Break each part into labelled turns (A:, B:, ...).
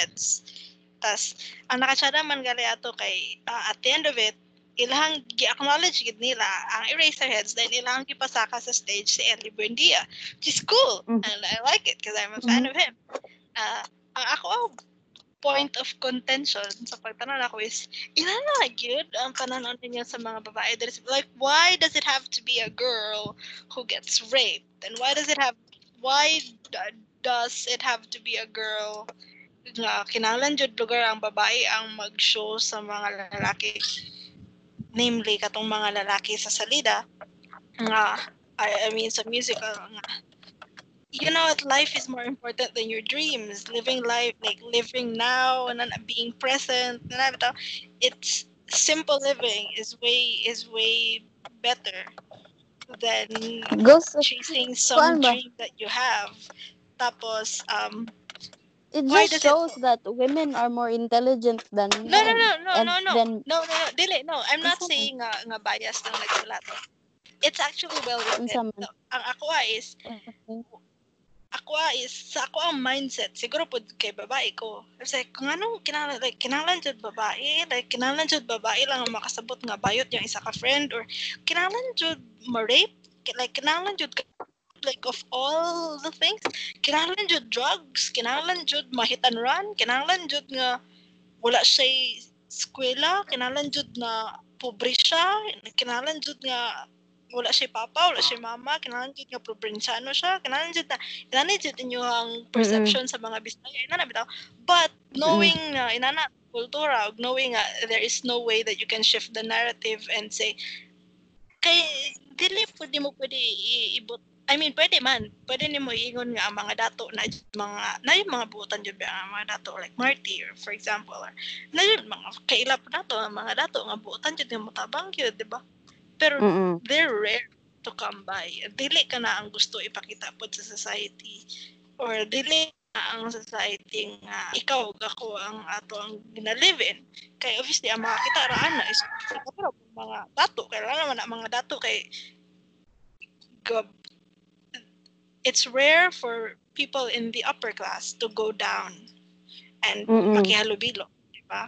A: heads. Tas, ang nakatsada man gali ato kay, uh, at the end of it, ilahang gi-acknowledge gid nila ang Eraserheads then ilahang gipasaka sa stage si Ellie Buendia which is cool mm-hmm. and I like it because I'm a fan mm-hmm. of him uh, ang ako point of contention sa pagtanong ako is ilan na gyud ang pananon niya sa mga babae there's like why does it have to be a girl who gets raped and why does it have why does it have to be a girl nga kinahanglan jud lugar ang babae ang mag-show sa mga lalaki. Namely katong mga lalaki sa salida. Nga I, I mean sa music uh, nga. You know what? Life is more important than your dreams. Living life like living now and then being present it's simple living is way is way better than Goes, chasing some dream that you have. Tapos um
B: it just shows it... that women are more intelligent than
A: no men. no no no no no. then... no no no dili no. I'm not saying nga nga bias ng nagsulat it's actually well written no, ang ako is ako is sa ako ang mindset. Siguro pud kay babae ko. Kasi kung ano kinahanglan like kinahanglan jud babae like kinahanglan jud babae lang ang makasabot nga bayot yung isa ka friend or kinahanglan jud ma-rape like kinahanglan jud like of all the things kinahanglan jud drugs kinahanglan jud mahit and run kinahanglan jud nga wala siya eskwela kinahanglan jud na pobre siya kinahanglan jud nga wala siya papa, wala siya mama, kinahanglan jud nga probinsyano siya, kinahanglan jud na kinahanglan jud inyo ang perception mm-hmm. sa mga bisaya ina na bitaw. But knowing na mm-hmm. inana kultura, knowing uh, there is no way that you can shift the narrative and say kay dili pwede mo pwede ibot I mean, pwede man. Pwede ni mo ingon nga ang mga dato na mga na yung mga butan jud ang mga dato like Marty or for example or na yun mga kailap dato ang mga dato nga butan jud mo tabang gyud, di ba? Pero Mm-mm. they're rare to come by. Dili ka na ang gusto ipakita pod sa society or dili na ang society nga ikaw ako ang ato ang ginalive in. Kay obviously ang mga kita raan na is pero mga dato kay naman ang mga dato kay it's rare for people in the upper class to go down and Mm-mm. makihalubilo. Diba?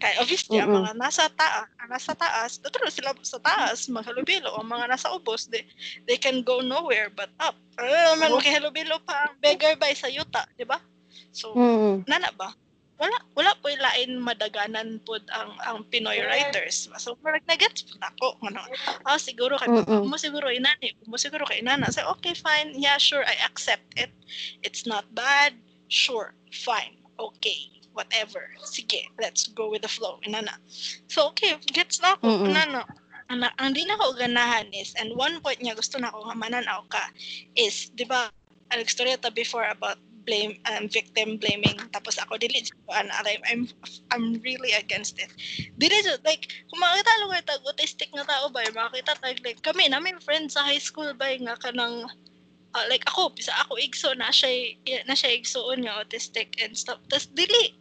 A: Kaya obviously, Mm-mm. ang mga nasa taas, nasa taas, tuturo sila sa taas, maghalubilo. Ang mga nasa ubos, they, they can go nowhere but up. Ano naman, makihalubilo pa ang beggar by sa yuta, di ba? So, mm-hmm. nana ba? Wala wala po lain madaganan pod ang ang Pinoy writers. So parang nagets po ako ano. Ah siguro kay papa mo siguro inani, mo siguro kay inana. So okay fine. Yeah, sure I accept it. It's not bad. Sure, fine. Okay. Whatever. Sige, let's go with the flow. Inana. So okay, gets na ako. Inana. Ang, ang di na ko ganahan is, and one point niya gusto na ako nga mananaw ka, is, di ba, ang istorya ta before about blame um, victim blaming tapos ako dili an I'm I'm really against it. Dili like kung makita lang ito autistic nga tao ba makita tag like kami namin friends sa high school ba nga kanang uh, like ako bisa ako igso na siya na siya igsoon nga autistic and stuff. Tas dili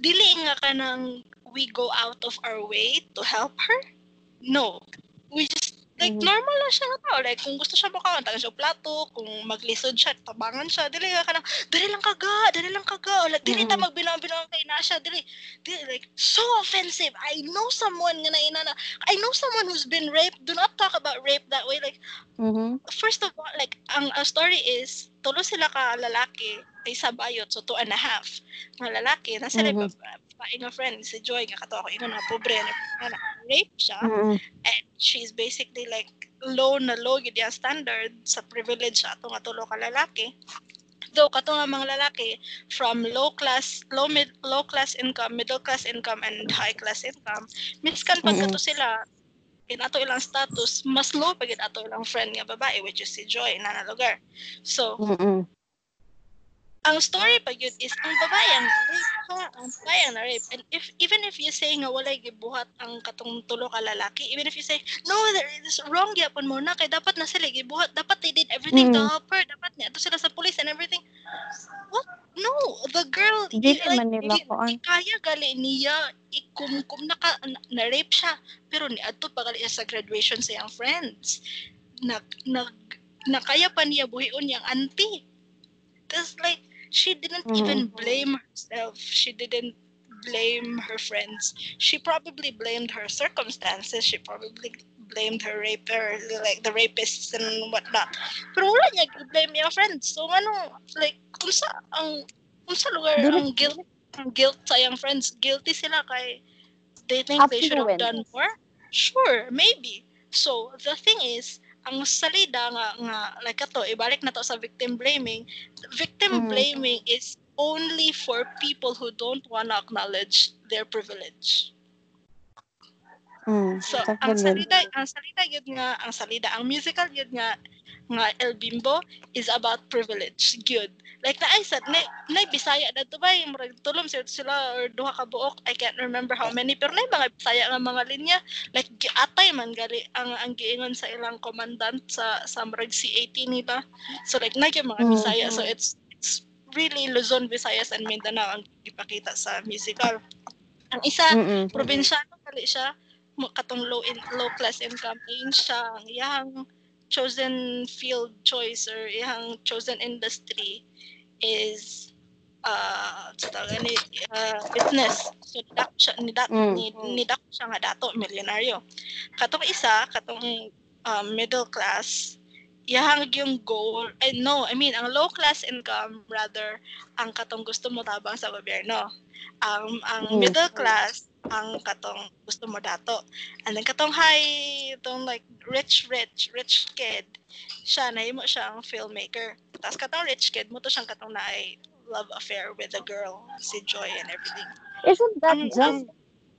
A: dili nga kanang we go out of our way to help her? No. We just Like, mm-hmm. normal lang siya tao. Like, kung gusto siya makaon, tagan siya plato, kung maglisod siya, tabangan siya, dili ka na, dili lang kaga, dili lang kaga, like, dili mm-hmm. ta magbilang-bilang kay na siya, dili, dili, like, so offensive. I know someone nga na na, I know someone who's been raped. Do not talk about rape that way. Like, mm-hmm. first of all, like, ang, ang story is, tulo sila ka lalaki, ay sabayot, so two and a half. Mga lalaki, na sila mm-hmm babae nga friend, si Joy, nga kato ako, ingon nga, pobre, na, na, rape siya, mm-hmm. and she's basically like, low na low, yun yung standard sa privilege sa ato nga tulo ka lalaki. Though kato nga mga lalaki from low class, low mid, low class income, middle class income and high class income, miskan pag mm-hmm. sila in ato ilang status, mas low pag ato ilang friend nga babae which is si Joy na lugar. So, mm-hmm ang story pa yun is ang babae ang rape ha, ang babae ang rape and if even if you say nga walay gibuhat ang katong tulo ka lalaki even if you say no there is wrong gyapon mo na kay dapat na sila gibuhat dapat they did everything mm. to help her dapat niya to sila sa police and everything. What? No the girl
B: Dili like, man nila ko
A: kaya gali niya ikumkum na, ka, na, na rape siya pero ni adto pa gali sa graduation sa iyang friends. Nag nag nakaya pa niya buhion yang auntie. Tapos like, she didn't mm-hmm. even blame herself. She didn't blame her friends. She probably blamed her circumstances. She probably blamed her raper like the rapists and whatnot. Pero wala niya blame your friends. So ano like kung sa ang kung sa lugar ang guilt ang guilt sa yung friends guilty sila kay they think they should have done more? Sure maybe. So the thing is ang salida nga nga like ato ibalik na to sa victim blaming. Victim mm. blaming is only for people who don't wanna acknowledge their privilege.
B: Mm,
A: so ang salida ang salida yun nga ang salida ang musical yun nga nga El Bimbo is about privilege. Good. Like na I said na, na Bisaya na to ba yung tulom sila, sila or duha ka buok. I can't remember how many pero na mga Bisaya nga mga linya. Like atay man gali ang ang giingon sa ilang commandant sa sa murag C18 nila so like na mga Bisaya. Mm-hmm. so it's it's really Luzon, Visayas and Mindanao ang ipakita sa musical. Ang isa mm-hmm. probinsyano kali siya. Katong low in low class income. Siya ang iyang chosen field choice or yung chosen industry is uh ni uh, business so dak siya ni dak mm. ni, ni dak siya nga dato milyonaryo katong isa katong um, middle class yahang yung goal eh, no I mean ang low class income rather ang katong gusto mo tabang sa gobyerno ang ang mm. middle class ang katong gusto mo dato. And then katong high, itong like rich, rich, rich kid, siya, nahimo siya ang filmmaker. Tapos katong rich kid, mo to siyang katong na ay love affair with a girl, si Joy and everything.
B: Isn't that um, just um,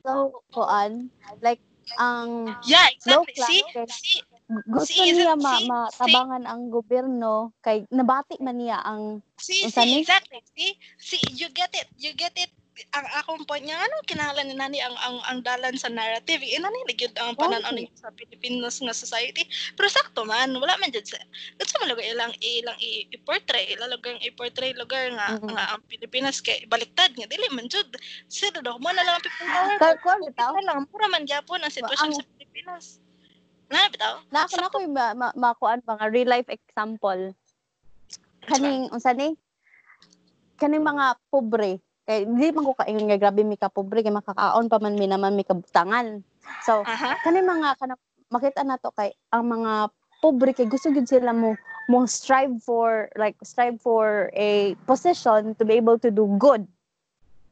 B: so, kuan? Like, ang
A: yeah, exactly. See, see,
B: gusto see, niya ma see, matabangan see, ang gobyerno kay nabati man niya ang
A: see, see exactly see see you get it you get it ang akong point niya ano kinahanglan ni nani ang ang ang dalan sa narrative? Ina ni gyud ang panan-aw okay. sa Pilipinas nga society. Pero sakto man wala man jud sa gusto mo lugar ilang ilang i-portray ilalagang i-portray lugar nga mm-hmm. nga ang Pilipinas. Kay baliktad nga dili man jud sila daw mo na lang ang people power.
B: Bitaw
A: lang pura man gyapon ang sitwasyon sa Pilipinas. Na bitaw?
B: Na ako na ko ma, ma, makuan pa nga real life example. Kaning unsa ni? Kaning mga pobre kay di man ko kaingon nga grabe mi ka pobre kay makakaon pa man mi naman mi kabutangan. So, uh-huh. kani mga kana makita nato kay ang mga pobre kay gusto gid sila mo mo strive for like strive for a position to be able to do good.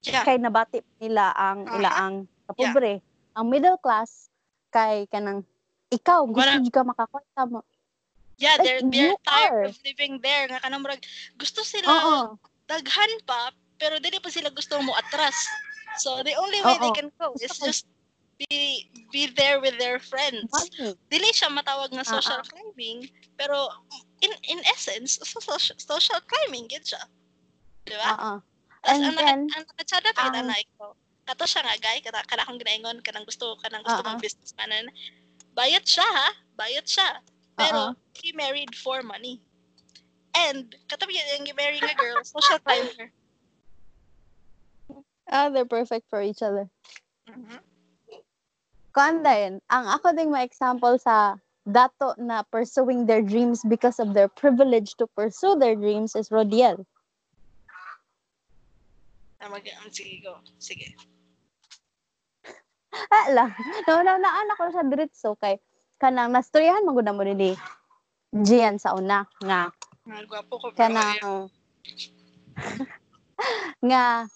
B: Yeah. Kay nabati nila ang uh-huh. ila ang kapobre. Yeah. Ang middle class kay kanang ikaw gusto Wala. ka makakita mo.
A: Yeah, like, they're they're tired are. of living there nga kanang gusto sila uh-uh. daghan pa pero dili pa sila gusto mo atras. So the only way Oo. they can go is just be be there with their friends. Dili siya matawag nga social uh-huh. climbing, pero in in essence, social, social climbing gid siya. Di ba? Oo. And ang, then, ang nakatsada kay um, na ko. Kato siya nga guy, kada kada akong ginaingon kanang gusto kanang gusto uh-huh. mong businessman. Bayat siya ha, bayat siya. Pero uh-huh. he married for money. And katabi yung marrying a girl, social climber.
B: Ah, they're perfect for each other. Mm-hmm. Din, ang ako ding ma-example sa dato na pursuing their dreams because of their privilege to pursue their dreams is Rodiel.
A: Ah, mag um, sige, go. Sige.
B: ah, lang. No, no, naanak ko sa diretso kay kanang nastoryahan mo mo ni Gian sa una nga.
A: Nga gwapo ko
B: kanang nga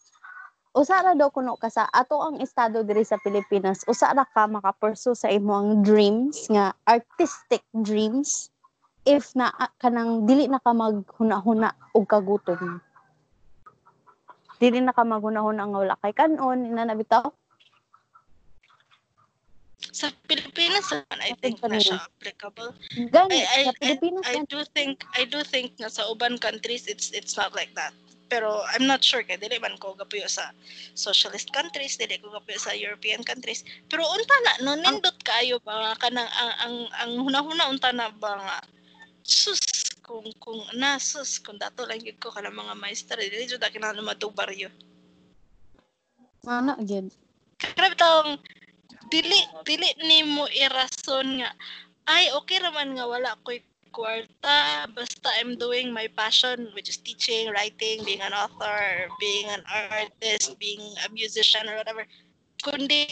B: usa ra daw kuno ka sa ato ang estado diri sa Pilipinas. Usa ra ka makapursue sa imong dreams nga artistic dreams if na kanang dili na ka maghuna-huna og kagutom. Dili na ka maghuna-huna nga wala kay kanon ina na bitaw.
A: Sa Pilipinas I think na siya applicable.
B: Gani, I, I, sa Pilipinas
A: I, I, do think I do think na sa uban countries it's it's not like that pero I'm not sure kay dili man ko gapuyo sa socialist countries dili ko gapuyo sa European countries. Pero unta na no? Nindot kaayo ba kanang ang ang, ang hunahuna unta na ba nga? Sus kung kung nasus kung dato lang gid ko kana mga maestra dili jud kinahanglan matubaryo
B: ana gid.
A: Grabe tong dili dili nimo irason nga ay okay raman nga wala koy kwarta basta I'm doing my passion which is teaching, writing, being an author, being an artist, being a musician or whatever. Kundi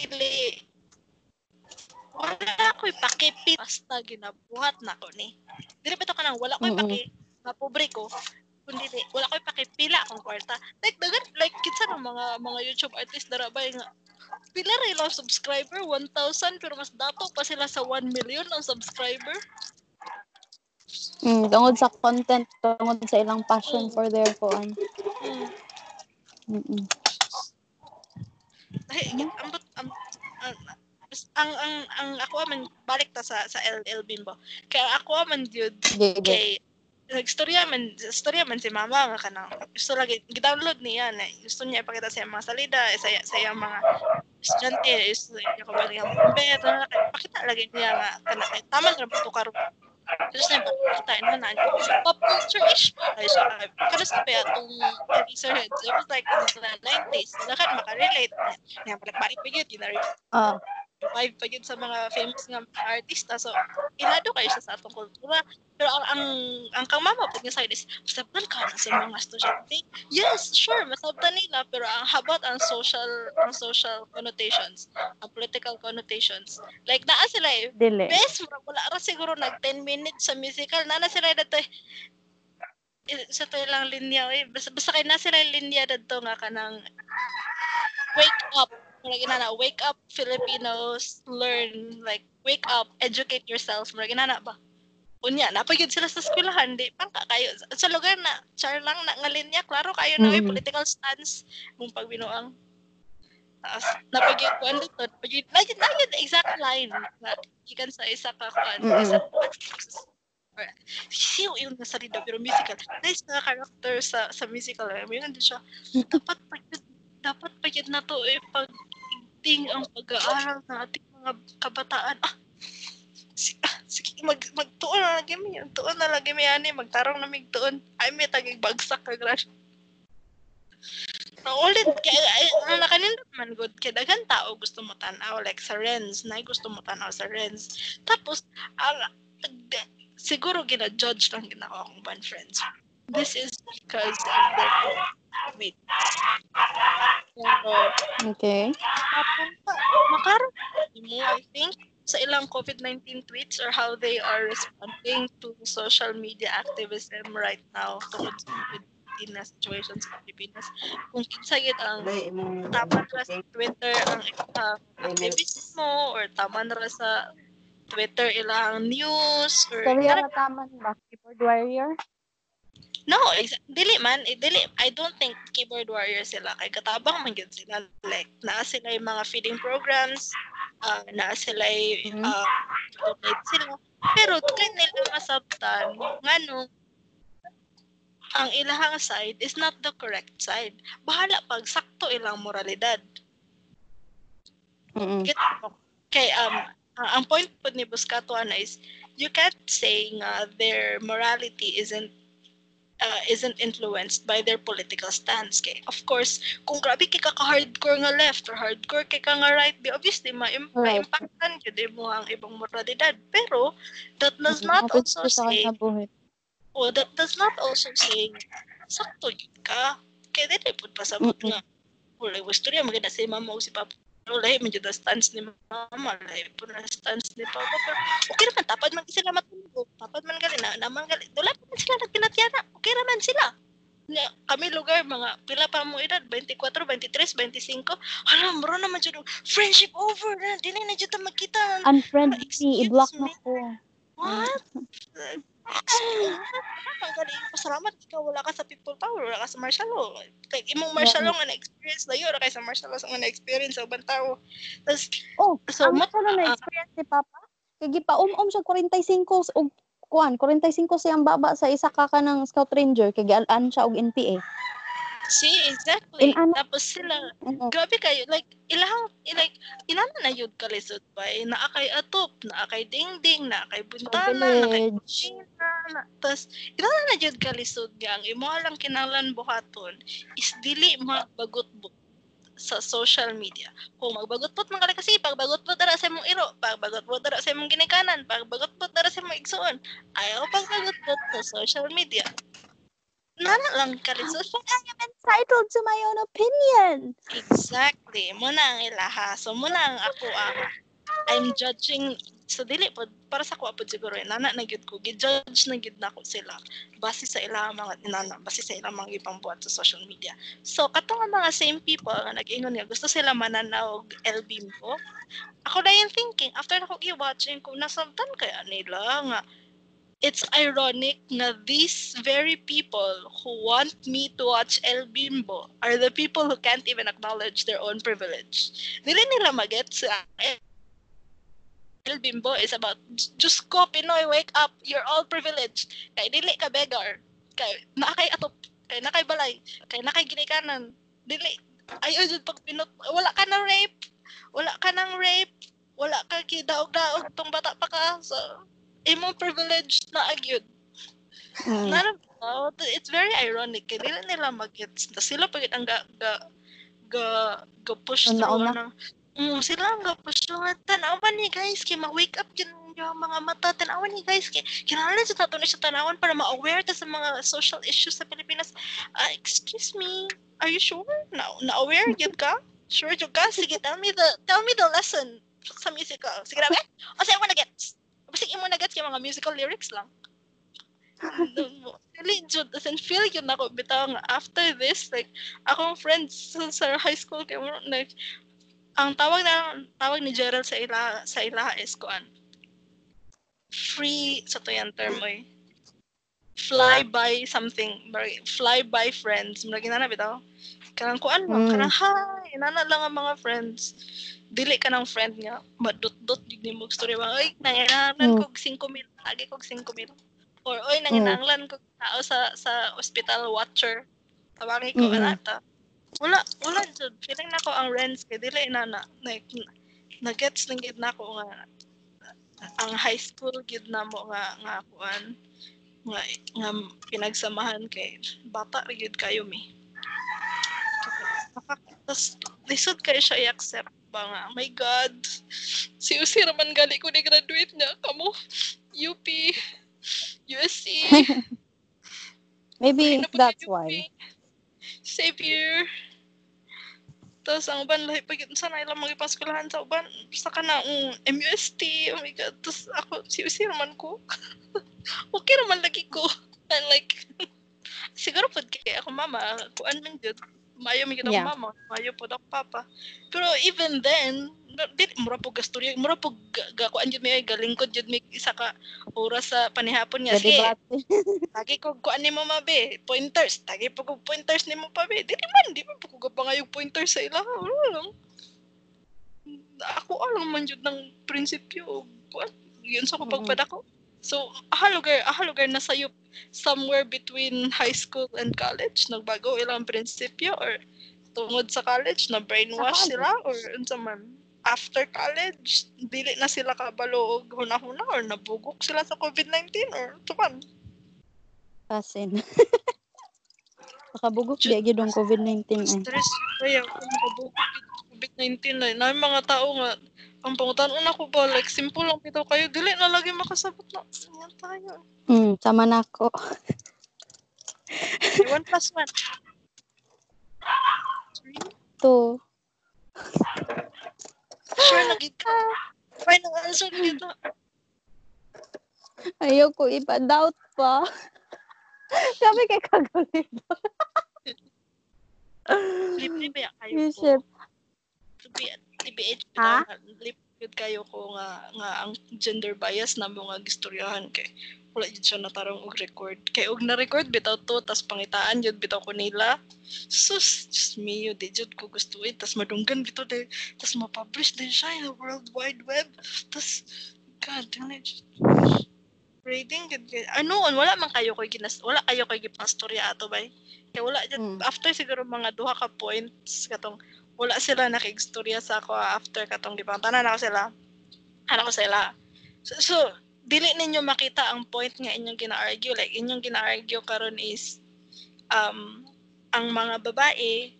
A: wala ko ipakipit basta ginabuhat na ko ni. Dili ba to kanang wala ko ipaki na pobre ko kundi wala ko ipakipila akong kwarta. Like dagan like kinsa ng mga mga YouTube artist dara ba nga pila rin lang subscriber 1,000 pero mas dato pa sila sa 1 million ang subscriber.
B: Mm, tungod sa content, tungod sa ilang passion for their kuan. Mm.
A: Ay, ang, ang, ang, ang ang ang ako man balik ta sa sa LL Bimbo. Kaya ako man gyud kay nagstorya man storya man si mama nga kanang gusto lagi gi-download niya na gusto niya ipakita sa mga salida sa sa mga estudyante gusto niya ko ba niya pero pakita lagi niya nga kana tama ra to karon tapos na ipakita na na pop culture ish. Ay so kada sa pa itong Eraserheads it was like the 90s lakat makarelate. Niya balik-balik pa yun uh vibe pa yun sa mga famous nga artista. So, ilado kayo siya sa atong kultura. Pero ang ang, ang kang mama pag niya side is, masabtan ka na sa mga estudyante. Yes, sure, masabtan nila. Pero ang habat ang social ang social connotations, ang political connotations. Like, naa sila eh.
B: Dili.
A: Best, wala ra siguro nag 10 minutes sa musical. Nana sila dito eh sa to lang linya eh. Basta, basta kay na sila linya dito nga kanang wake up Murag na wake up Filipinos, learn, like, wake up, educate yourself. Murag na ba? Unya, napagid sila sa eskwelahan, di pa kayo. Sa lugar na, char lang na ngalinya, klaro kayo na mm-hmm. political stance mong pagbinuang. Tapos, napagid ko ano to, napagid, na yun, yun, exact line na ikan sa isa ka kuan, mm-hmm. isa siyo yung nasa salida pero musical. Nice na character sa sa musical. Eh. May din siya. Dapat pa dapat pa yun na to eh pag ting ang pag-aaral ng ating mga kabataan. Ah, sige, ah, sige mag, magtuon na lagi mi. Tuon na lagi mi ani. Magtarong na mig tuon. Ay, may tagig bagsak ka grad. Ang ulit, kaya, ang nakanin naman good, kaya dagan tao gusto mo tanaw, like sa Renz, na gusto mo tanaw sa Renz. Tapos, ang, siguro gina-judge lang ginako akong friends. This is because of the COVID.
B: Okay.
A: Makaroon mo, I think, sa ilang COVID-19 tweets or how they are responding to social media activism right now tungkol sa COVID-19 na situation sa Pilipinas. Kung kinsagit ang tama na sa Twitter ang uh, activism mo or tama na sa Twitter ilang news or...
B: Sabi na tama ba? Keyboard warrior?
A: No, dili man, eh, dili I don't think keyboard warrior sila kay katabang man gyud sila like naa sila yung mga feeding programs, uh, naa sila yung uh, donate sila. Pero kay nila masabtan ngano ang ilahang side is not the correct side. Bahala pag sakto ilang moralidad.
B: Mm-hmm.
A: Get Kay um ang point po ni Buscato is you can't say nga their morality isn't uh, isn't influenced by their political stance. Kay, of course, kung grabe kay ka hardcore nga left or hardcore kay ka nga right, di obviously ma-im- right. ma-impactan yun mo ang ibang moralidad. Pero, that does not also say, oh, that does not also say, sakto yun ka. Kaya di po pasabot mm-hmm. nga. Wala, gusto rin maganda si mama o si papa lahi man jud stance ni mama lahi po na stance ni papa pero okay naman tapad man sila matulog tapad man gali na naman gali wala man sila nagpinatyana okay naman sila. Nga kami lugar mga pila pa mo edad 24 23 25 alam bro naman jud friendship over na dili na jud ta magkita
B: unfriend me i-block mo ko.
A: What ang galing pasalamat ikaw wala ka sa people power wala ka sa martial law. Like imong martial law nga na-experience na yun kay sa martial law nga na-experience sa ubang tao. Tas
B: oh so ang martial law na-experience ni papa kay gipa um-um siya 45 og kuan 45 siyang baba sa isa ka kanang scout ranger kay gialan siya og NPA
A: See, exactly. ano, Tapos sila, grabe kayo, like, ilang, like, inana na yun kalisod ba? Eh, naakay atop, naakay dingding, naakay buntana, naakay kutsina, na, tapos, inana na yun kalisod nga, ang imo lang kinalan buhaton, is dili mabagot sa social media. Kung magbagot-pot man ka kasi, pagbagot-pot dara sa imong iro, pagbagot-pot dara sa imong ginikanan, pagbagot-pot dara sa imong igsuon, ayaw pagbagot-pot sa social media. Nana lang ka rin. So,
B: I am entitled to my own opinion.
A: Exactly. Muna ang ilaha. So, muna ang ako ang I'm judging so dili pod para sa ko po siguro eh, nana na gyud ko gi-judge na gyud nako sila base sa ilang mga inana base sa ilang mga ibang buhat sa social media so katong mga same people nga nag-ingon nga gusto sila mananaw og LB mo ako na yung thinking after na ko i-watching ko nasabtan kaya nila nga it's ironic na these very people who want me to watch El Bimbo are the people who can't even acknowledge their own privilege. Dili nila magets El Bimbo is about, just ko, Pinoy, wake up, you're all privileged. Kay dili ka beggar. Kay nakay atop, kay nakay balay, kay nakay ginikanan. Dili, ayo jud pag pinot, wala ka na rape, wala ka nang rape, wala ka kidaog-daog tong bata pa ka. So, imong privilege na agyud. Mm. Nara, oh, it's very ironic. Kaya dili nila mag-gets. Sila pagit ang ga, ga, ga, ga push through ng Mm, sila nga pa siya tanawan ni guys kay ma-wake up yun yung mga mata tanawan ni guys kay kinahanglan sa tato na siya tanawan para ma-aware ta sa mga social issues sa Pilipinas. Uh, excuse me, are you sure? Na na-aware gyud ka? Sure jud ka? Sige, tell me the tell me the lesson sa musical. Sige na ba? O sige, mo na gets. Basta imo na gets yung mga musical lyrics lang. Really, jud and feel yun ako bitaw nga after this like akong friends sa, sa high school kay mo like ang tawag na tawag ni Gerald sa ila sa ila is kuan free sa to yan term oy fly by something fly by friends mura ginana bitaw kanang kuan mo mm. kanang hi nana lang ang mga friends dili ka ng friend nga madot-dot gid ni mo story. Ba oy nanginahanglan mm. kog 5 mil lagi kog 5 mil. Or oy nanginahanglan mm. kog tao sa sa hospital watcher. Tawagin ko mm-hmm. anata wala wala jud feeling nako ang rents kay dili na na like na gets lang gid nako nga ang high school gid na mo nga nga kuan nga, nga pinagsamahan kay bata gid kayo mi. Tapos lisod kay siya i-accept ba nga? Oh my god. Si Usi raman gali ko ni graduate niya? Kamo? UP USC
B: maybe that's why.
A: Savior. Tapos ang uban lahi pag sana ilang mga paskulahan sa uban. Sa kana um, MUST oh my god. Tapos ako si si naman ko? Okay naman lagi ko. And like siguro pud kay ako mama. Kuan man jud mayo mi kita yeah. mama mayo pud ako papa. Pero even then dili mura po gastorya mura po gakuan jud mi ay galingkod jud mi isa ka oras sa panihapon nga sige tagi ko kuan nimo mabe pointers. Tagi po ko pointers nimo pa be. Dili man di man po ko gapangayog pointers sa ila wala lang. Ako alam man jud ng prinsipyo kuan yun sa ko So, ahalugar, ahalugar na sayop somewhere between high school and college, nagbago ilang prinsipyo or tungod sa college na brainwash sila or unsa man after college, dili na sila kabalo og hunahuna or nabugok sila sa COVID-19 or tuman.
B: Pasin. Makabugok di agad ang COVID-19
A: eh. Stress kaya kung makabugok COVID-19 na. Na mga tao nga ang pangutan una ko ba like simple lang pito kayo dili na lagi makasabot na. Yan tayo.
B: Hmm, sama na ako.
A: one plus one.
B: Two.
A: Sure. Why nang answer dito?
B: Ayoko ipa-doubt pa. Sabi kay kagulito.
A: Libre ba kayo po? TBH ha? Libre kayo ko nga nga ang gender bias na mga gistoryahan kay wala yun siya natarong og record. Kay og na-record bitaw to, tas pangitaan yun bitaw ko nila. Sus, just me yun, di jud ko gusto it. Tas madunggan bitaw de, tas ma-publish din siya in the World Wide Web. Tas, God damn it. Rating, ano, wala man kayo ko'y ginas, wala kayo ko'y gipang storya ato bay. Kaya wala, mm. after siguro mga duha ka points, katong, wala sila nakigstorya sa ako after katong ba tanan ako sila. Ano ko sila. So, so dili ninyo makita ang point nga inyong gina-argue. Like, inyong gina-argue karon is, um, ang mga babae,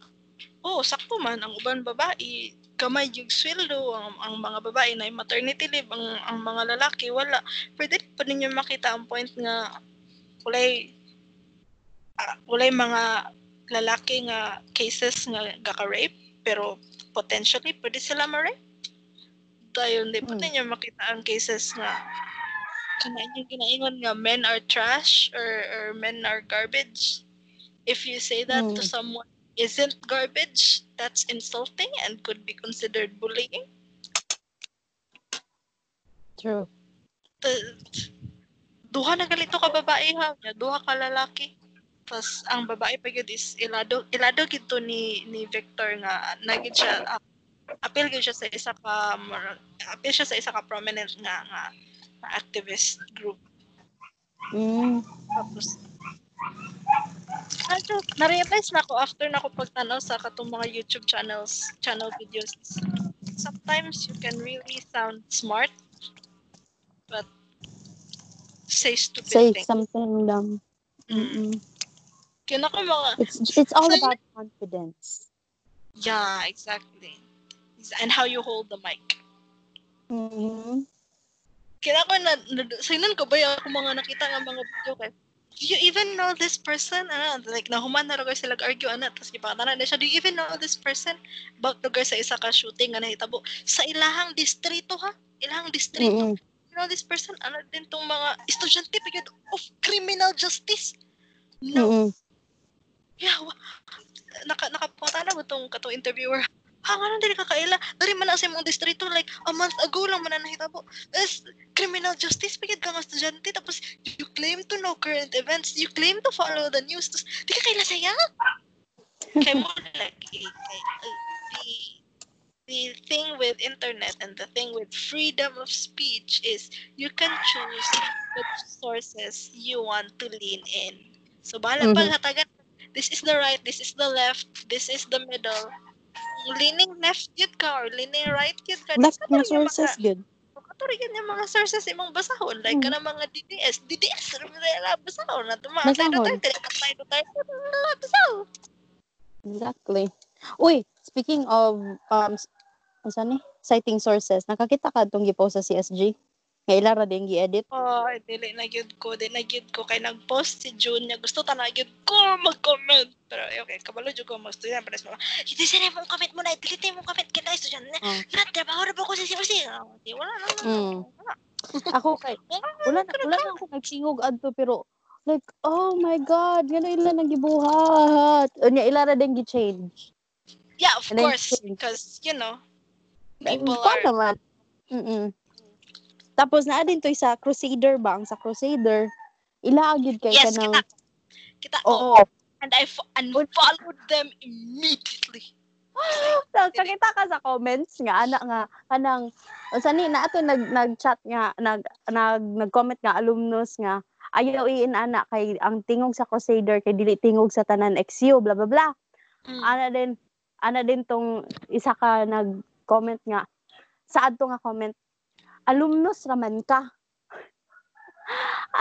A: oh sakto man ang uban babae gamay yung sweldo ang, ang mga babae na maternity leave ang, ang mga lalaki wala. Pwede pa ninyo makita ang point nga walay uh, walay mga lalaki nga cases nga gaka-rape pero potentially pwede sila ma-rape dayon di pa hmm. ninyo makita ang cases nga kana yung ginaingon nga men are trash or, or men are garbage if you say that hmm. to someone isn't garbage, that's insulting and could be considered bullying.
B: True.
A: The, duha na galito ka babae ha, duha ka lalaki. Tapos ang babae pa yun is ilado ilado gito ni ni Victor nga nagid siya uh, appeal gid siya sa isa ka appeal siya sa isa ka prominent nga nga, nga activist group.
B: Mm.
A: Tapos Ano, na-realize na ako after na ako pagtanaw sa katong mga YouTube channels, channel videos. Sometimes you can really sound smart, but say stupid
B: say
A: things.
B: something dumb. Mm-mm.
A: Kaya ako mga...
B: It's, it's all so, about confidence.
A: Yeah, exactly. And how you hold the mic.
B: Mm-hmm.
A: Kaya ako na, na sinan ko ba yung mga nakita ng mga video kay do you even know this person? Ano, like, nahuman na lugar sila argue ana, tapos gipakatanan na siya, do you even know this person? About lugar sa isa ka shooting nga nahitabo. Sa ilahang distrito ha? Ilahang distrito. Mm-hmm. You know this person? Ano din tong mga estudyante pagod of criminal justice? No. Mm-hmm. Yeah, naka, nakapunta na mo tong katong interviewer? Ha nga dili ka kaila. Dari man sa imong distrito like a month ago lang man nahitabo. Is criminal justice pagid ka nga estudyante tapos you claim to know current events. You claim to follow the news. Tapos di ka kaila saya? Kay mo like the, the thing with internet and the thing with freedom of speech is you can choose which sources you want to lean in. So bala mm-hmm. paghatagan this is the right this is the left this is the middle leaning left yun ka or leaning right yun ka.
B: Left na sources good.
A: Katuri yun yung mga sources imong basahon. Like, hmm. kana mga DDS. DDS, rila basahon. Na tumaan tayo tayo. Tayo tayo tayo. Basahon.
B: Exactly. Uy, speaking of, um, ano ni? Citing sources, nakakita ka itong gipost sa CSG? Nga ilara din gi-edit?
A: Oh, dili na gyud ko, dili na gyud ko kay nag-post si June niya gusto ta na gyud ko mag-comment. Pero okay, kabalo jud ko mo student para sa Hindi sila mong comment mo na, delete mo comment kita estudyante. Oh. Na trabaho na ba ko sa CRC? Oh, di wala na. Mm.
B: ako kay wala na wala na ako nagsingog adto pero like oh my god ngano ila nagibuhat unya ila ra din gi-change
A: yeah of And course because you know people are naman
B: mm tapos na din to sa Crusader ba? Ang sa Crusader, ilaagid kay
A: yes,
B: kanang
A: kita. Kita oh. oh. And I fo- unfollowed them immediately.
B: so, kakita ka sa comments nga ana nga kanang unsa ni na ato nag nag-chat nga nag nag nag-comment nga alumnus nga ayaw iin ana kay ang tingog sa Crusader kay dili tingog sa tanan XU bla bla bla. Mm. Ana din ana din tong isa ka nag-comment nga sa adto nga comment alumnus raman ka.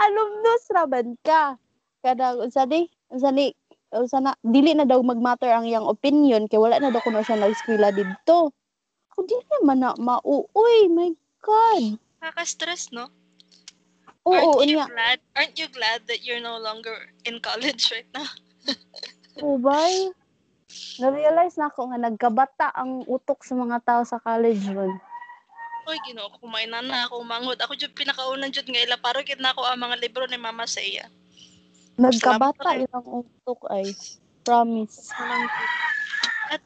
B: alumnus raman ka. Kada unsa di? Unsa ni? Unsa na dili na daw magmatter ang yang opinion kay wala na daw kuno siya nag-eskwela didto. Kung dili man na mauuy, my god.
A: Nakaka-stress, no?
B: Oo,
A: aren't you glad? Aren't you glad that you're no longer in college right now?
B: Oo, bay. Na-realize na ako nga nagkabata ang utok sa mga tao sa college man.
A: Oy, Ginoo ko kumain na na ako manghod. Ako jud pinakauna jud nga ila paro gid nako ang mga libro ni Mama sa iya.
B: Nagkabata ilang utok ay. Promise.
A: At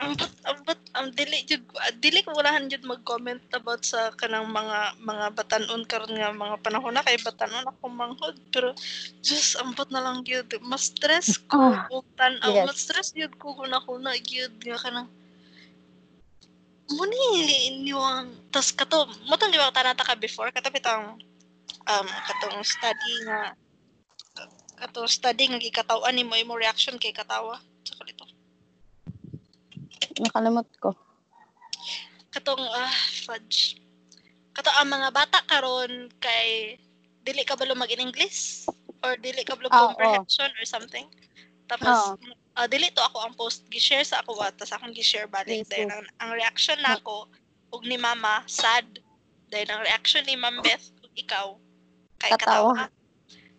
A: ang ang ang dili jud dili ko walahan jud mag-comment about sa kanang mga mga batanon karon nga mga panahon na kay batanon ako manghod pero just ambot na lang gyud mas stress ko oh, tan-aw yes. mas stress gyud ko kun ako na gyud nga kanang muni niwang tas kato mo tong liwang tanata ka before? Kato bitang um katong study nga katong study nga gikatawan nimo imo reaction kay katawa. Sa kalito
B: nakalimot ko.
A: Katong uh, fudge. Kato ang mga bata karon kay dili ka balo mag in English? Or dili ka balo oh, comprehension oh. or something? Tapos oh. Uh, dili to ako ang post. Gi-share sa ako at tas akong gi-share balik yes, dahil ang, ang reaction nako ug ni mama sad. Dahil ang reaction ni Ma'am Beth ug ikaw kay katawa, katawa.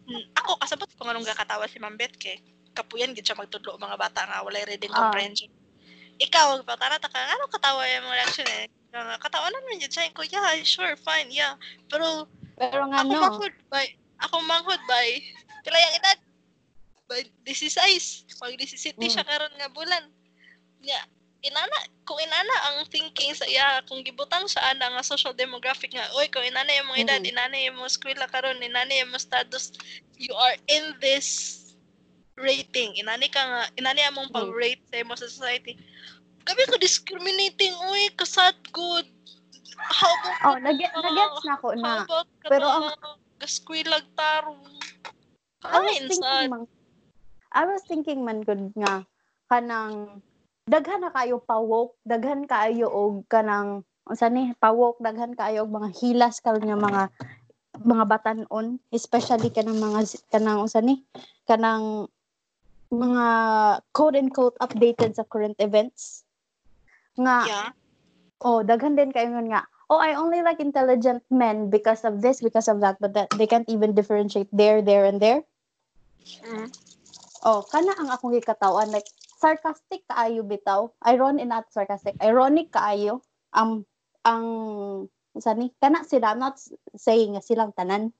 A: Hmm, ako kasabot ko nganong gakatawa si Ma'am Beth kay kapuyan gid siya magtudlo mga bata nga walay reading uh. comprehension ikaw patara ta ka ano katawa yung reaction eh. Katawanan man yun siya ko yeah sure fine yeah. Pero
B: pero nga
A: ako
B: no.
A: manghod by ako manghod by pila yung edad by 16 pag 17 mm. siya karon nga bulan. Nya inana kung inana ang thinking sa iya kung gibutang sa ana nga social demographic nga oy kung inana yung mga edad mm. inana yung mga eskwela karon inana yung mga status you are in this rating. Inani ka nga inani among mm. pag-rate sa mo sa society. Gabi ko discriminating oy kasad good. How about
B: oh nag nagets na ko na. pero ang
A: gaskwilag tarong?
B: I was thinking man, I was thinking man good nga kanang daghan na kayo pawok daghan kayo og kanang unsa ni pawok daghan kayo og mga hilas karon nga mga mga batanon especially kanang mga kanang unsa ni kanang mga quote and quote updated sa current events nga
A: yeah.
B: oh daghan din kayo nga oh I only like intelligent men because of this because of that but that they can't even differentiate there there and there
A: mm.
B: Oh kana ang akong gikatawan like sarcastic kaayo bitaw iron and not sarcastic ironic kaayo ang um, ang sani kana sila not saying nga silang tanan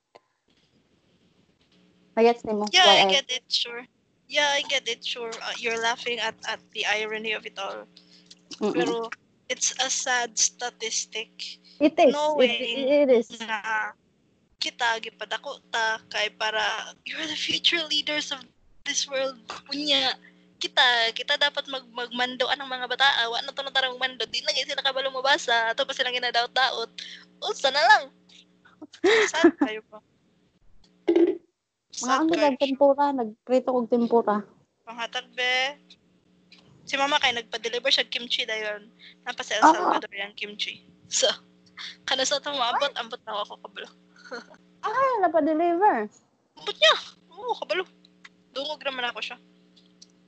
B: Magets
A: nimo? Yeah, I get it, sure. Yeah, I get it. Sure, uh, you're laughing at at the irony of it all. Mm-mm. Pero it's a sad statistic.
B: It is. Knowing it, it is.
A: Na kita gipadako ta kay para you're the future leaders of this world. Unya kita kita dapat mag magmando anong mga bata wa na to na tarang mando di na sila kabalo mabasa ato pa silang ginadaot-daot unsa na lang sad kayo pa
B: mga ang nag tempura, nagprito og tempura.
A: Panghatag be. Si mama kay nagpa-deliver siya kimchi dayon. Napa sa El ah. Salvador oh. yung kimchi. So, kana sa ito maabot, ambot na ako kabalo.
B: ah, napa-deliver?
A: Ambot niya. Oo, kabalo. Dungog naman ako siya.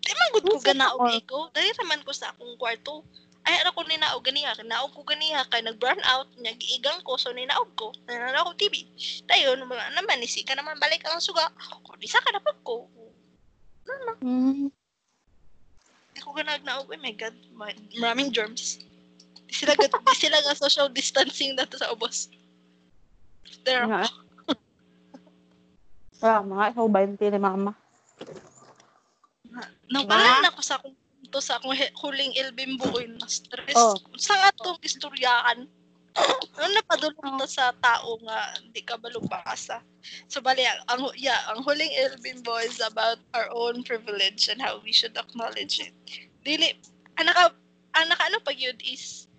A: Di man gud ko ganaog ikaw. Dali raman ko sa akong kwarto. Ay ara ko ni naog ganiha naog ko ganiha kay nag burn out. Nya giigang ko. So ni naog ko nananaw ko TV dayon mga naman isi ka naman. Balik ang suga. Ko di sa ka na ko
B: ano mm.
A: ako ganag naog oh my god. Maraming germs. Di sila di sila nga social distancing dito sa ubos. There.
B: Ah, mga ikaw ba yung mama?
A: Nawala na ako sa akong to sa akong huling ilbim bukoy na stress. Oh. Sa nga to istoryahan. ano napadulong ta sa tao nga hindi ka balubasa. So bali ang yeah, ang huling ilbim bo is about our own privilege and how we should acknowledge it. Dili anaka anaka ano pag yun is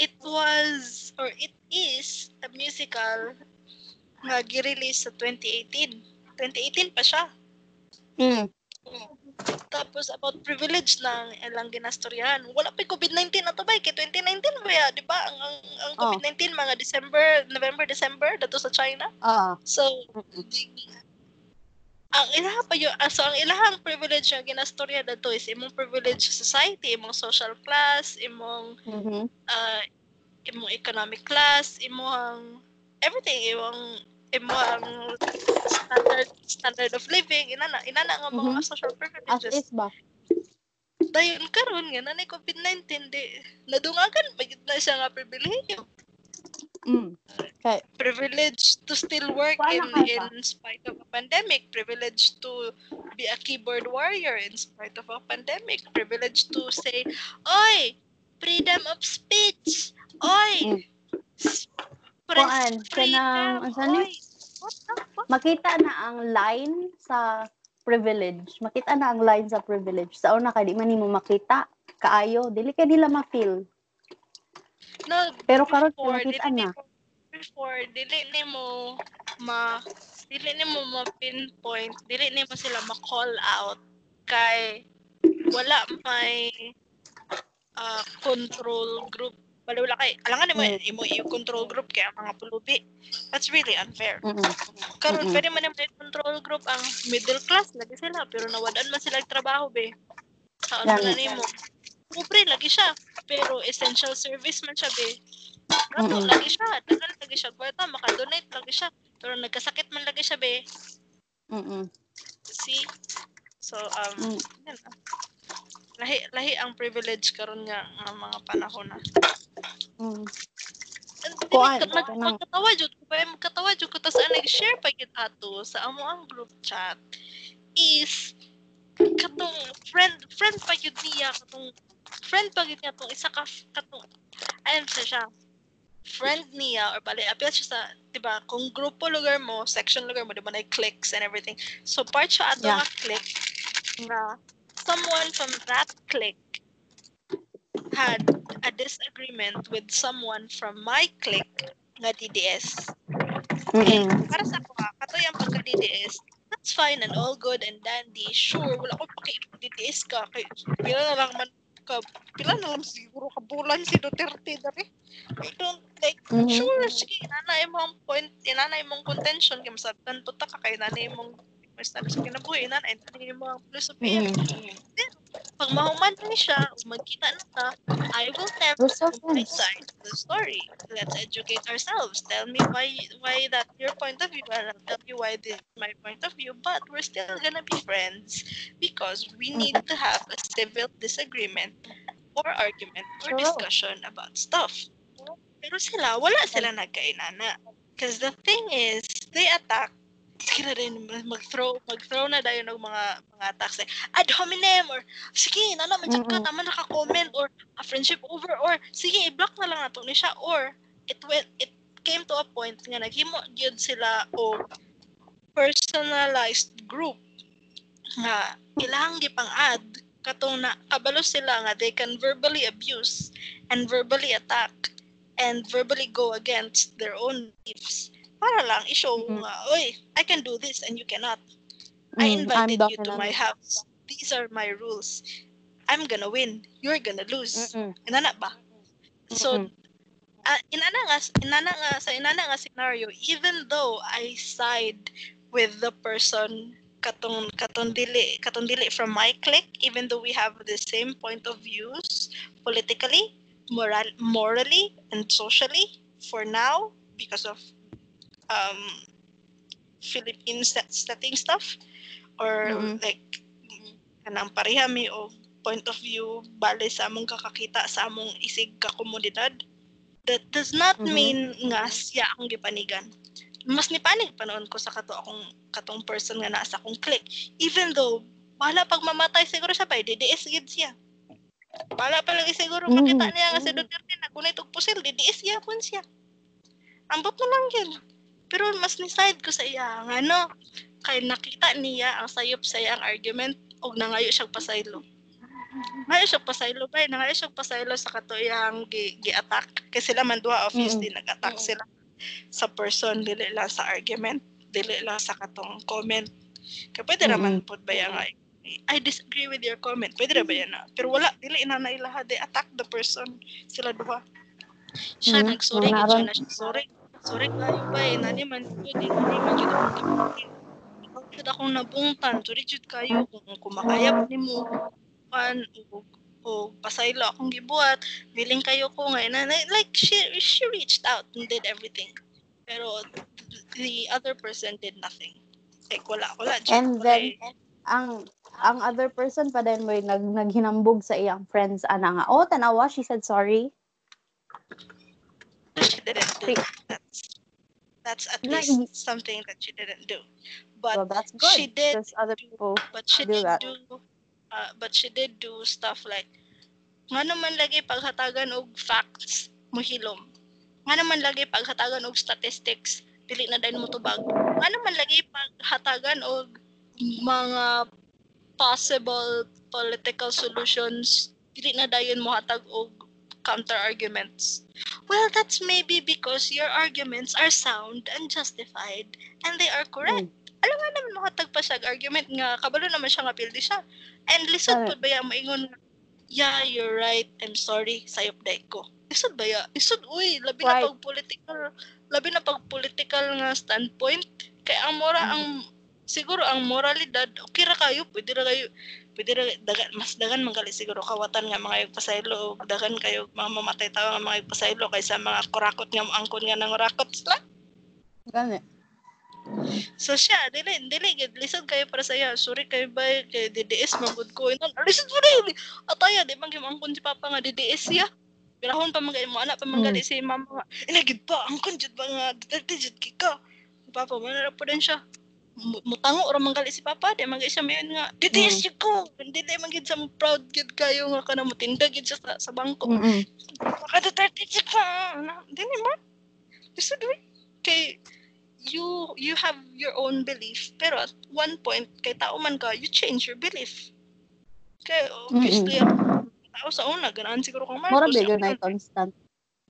A: it was or it is a musical nga gi-release sa 2018. 2018 pa siya.
B: Mm.
A: Tapos about privilege lang ilang ginastoryahan. Wala pa COVID-19 na to ba? Kay 2019 ba ya, di ba? Ang, ang, ang oh. COVID-19 mga December, November, December dato sa China.
B: Oo. Uh,
A: so, di, ang ilaha pa yun, ah, so ang ilahang privilege nga ginastorya dato is imong privilege society, imong social class, imong
B: mm-hmm.
A: uh, imong economic class, imong everything, imong imo ang standard standard of living inana inana nga mga mm-hmm. social privileges.
B: as is ba?
A: Dayon karon nga nanay COVID-19 di nadungagan pa na siya nga pribilehiyo.
B: Mm. okay.
A: privilege to still work in in spite of a pandemic. Privilege to be a keyboard warrior in spite of a pandemic. Privilege to say oy freedom of speech. Oy mm
B: kuan kanang asa ni makita na ang line sa privilege. Makita na ang line sa privilege. Sa una kay di man nimo makita. Kaayo dili kay nila ma-feel.
A: No
B: pero karon makita na.
A: before dili nimo ma dili nimo ma pinpoint dili nimo sila ma call out kay wala may uh, control group kay alangan mo mm. imo i control group kay mga pulubi that's really unfair
B: mm-hmm.
A: karon mm-hmm. pwede man yung control group ang middle class lagi sila pero nawadan man sila trabaho be Unsaon man na nimo. Pobre lagi siya, pero essential service man siya be. Kato mm-hmm. lagi siya, dagan lagi siya kwarta, maka-donate lagi siya. Pero nagkasakit man lagi siya be.
B: Mm.
A: See? So um mm. yan, lahi lahi ang privilege karon nga nga mga panahon na.
B: Mm.
A: Kuan, mag, magkatawa jud ko pa magkatawa jud ko tas nag-share pa gid ato sa amo ang group chat is katong friend friend pa yun niya katong friend pa yun niya tong isa ka katong ayun siya siya friend niya or bali appeal siya sa diba kung grupo lugar mo section lugar mo diba na clicks and everything so part siya ato yeah. nga click nga someone from that click had a disagreement with someone from my click nga DDS. Mm-hmm. And para sa ako, kato yung pagka-DDS, that's fine and all good and dandy. Sure, wala ko pakikitiis ka. Kay, pila na lang man ka, pila na lang siguro kabulan si Duterte dari. I don't like, mm-hmm. sure, sige, nanay mo ang point, inanay mong contention, kaya masabtan po ta ka, kay nanay mong sa kinabuhi na na hindi mo ang philosophy mm. then pag siya magkita na I will never so my side of the story. Let's educate ourselves. Tell me why why that your point of view and I'll tell you why this is my point of view but we're still gonna be friends because we need to have a civil disagreement or argument or discussion about stuff. Pero sila wala sila nagkainana because the thing is they attack sige na rin mag-throw mag-throw na dayon ng mga mga attacks eh, ad hominem or sige na naman mm-hmm. ka naman naka-comment or a friendship over or sige i-block na lang nato ni siya or it went it came to a point nga naghimo gyud sila o personalized group nga ilang gipang add katong na kabalo sila nga they can verbally abuse and verbally attack and verbally go against their own beliefs para lang i-show mm-hmm. nga, oy, I can do this and you cannot. Mm, I invited you to my house. These are my rules. I'm gonna win. You're gonna lose. Mm-mm. Inana ba? So, mm uh, inana nga, inana nga, sa inana nga scenario, even though I side with the person katong katong dili katong dili from my clique even though we have the same point of views politically moral morally and socially for now because of um, Philippine setting stuff? Or mm-hmm. like kanang parehami o point of view bale sa among kakakita sa among isig ka komunidad? That does not mm-hmm. mean nga siya ang gipanigan. Mas ni panig panoon ko sa kato akong katong person nga nasa akong click even though wala pag mamatay siguro siya pa DDS gid siya. Wala pa lagi siguro makita niya nga si Duterte na kunay tog pusil DDS ya pun siya. Ambot na lang yun pero mas ni-side ko sa iya nga no, kay nakita niya ang sayop sa iyang argument og nangayo siyang pasaylo. Ngayo siya pasaylo ba? Nangayo siya pasaylo sa katuyang gi, gi-attack. Kasi sila man duha obviously mm-hmm. nag-attack sila sa person, dili lang sa argument, dili lang sa katong comment. Kaya pwede mm-hmm. naman po ba yan nga, I disagree with your comment. Pwede na ba yan na? Pero wala, dili na na ilaha. They attack the person. Sila duha. Siya, mm-hmm. nag-sorry. Siya na siya, sorry Sorry kayo ba eh, nani man jud eh, nani man jud akong Ikaw jud akong nabungtan, sorry jud kayo kung kumakayap nimo pan o, o pasaylo akong gibuhat, willing kayo ko nga na, like she she reached out and did everything. Pero the other person did nothing. Like wala wala
B: jud. And then eh. ang ang other person pa din mo nag naghinambog sa iyang friends ana nga oh tanawa she said sorry
A: didn't do that's that's at least something that she didn't do but well, that's good. she did There's other people but she do did that. do uh, but she did do stuff like nga naman lagi paghatagan og facts mohilom nga naman lagi paghatagan og statistics dili na dayon mo tubag nga naman lagi paghatagan og mga possible political solutions dili na dayon mo hatag og counter arguments Well, that's maybe because your arguments are sound and justified and they are correct. Mm. Alam nga naman makatag pa siya argument nga kabalo naman siya nga pildi siya. And lisod uh, pa ba ya maingon yeah, you're right. I'm sorry. Sayop day ko. Lisod ba ya? Lisod, uy, labi right. na pag political, labi na pag political nga standpoint. Kaya ang mora mm. ang siguro ang moralidad okay ra kayo pwede ra kayo pwede ra dagan mas dagan man gali siguro kawatan nga mga pasaylo dagan kayo mga mamatay tao nga mga pasaylo kaysa mga kurakot nga angkon nga nang rakot sila
B: gani
A: So siya, dili, dili, lisod kayo para sa iya. Sorry kayo ba, kay DDS, magod ko. Inon, lisod mo rin. Ataya, di man angkon si Papa nga DDS siya. Pirahon pa mga mo anak pa manggali hmm. si mama. Inagid pa, angkon jud ba nga, dati jud kika. Papa, manara po din siya mutango ora manggali si papa di man siya mayon nga DDS mm. ko hindi di man sa proud gid kayo nga kana mo gid sa, sa bangko. Mm -hmm. kada 30 ka na dili man gusto do kay you you have your own belief pero at one point kay tao man ka you change your belief. Kay obviously mm-hmm. tao sa una ganahan siguro kang
B: Marcos Mora bigger na constant.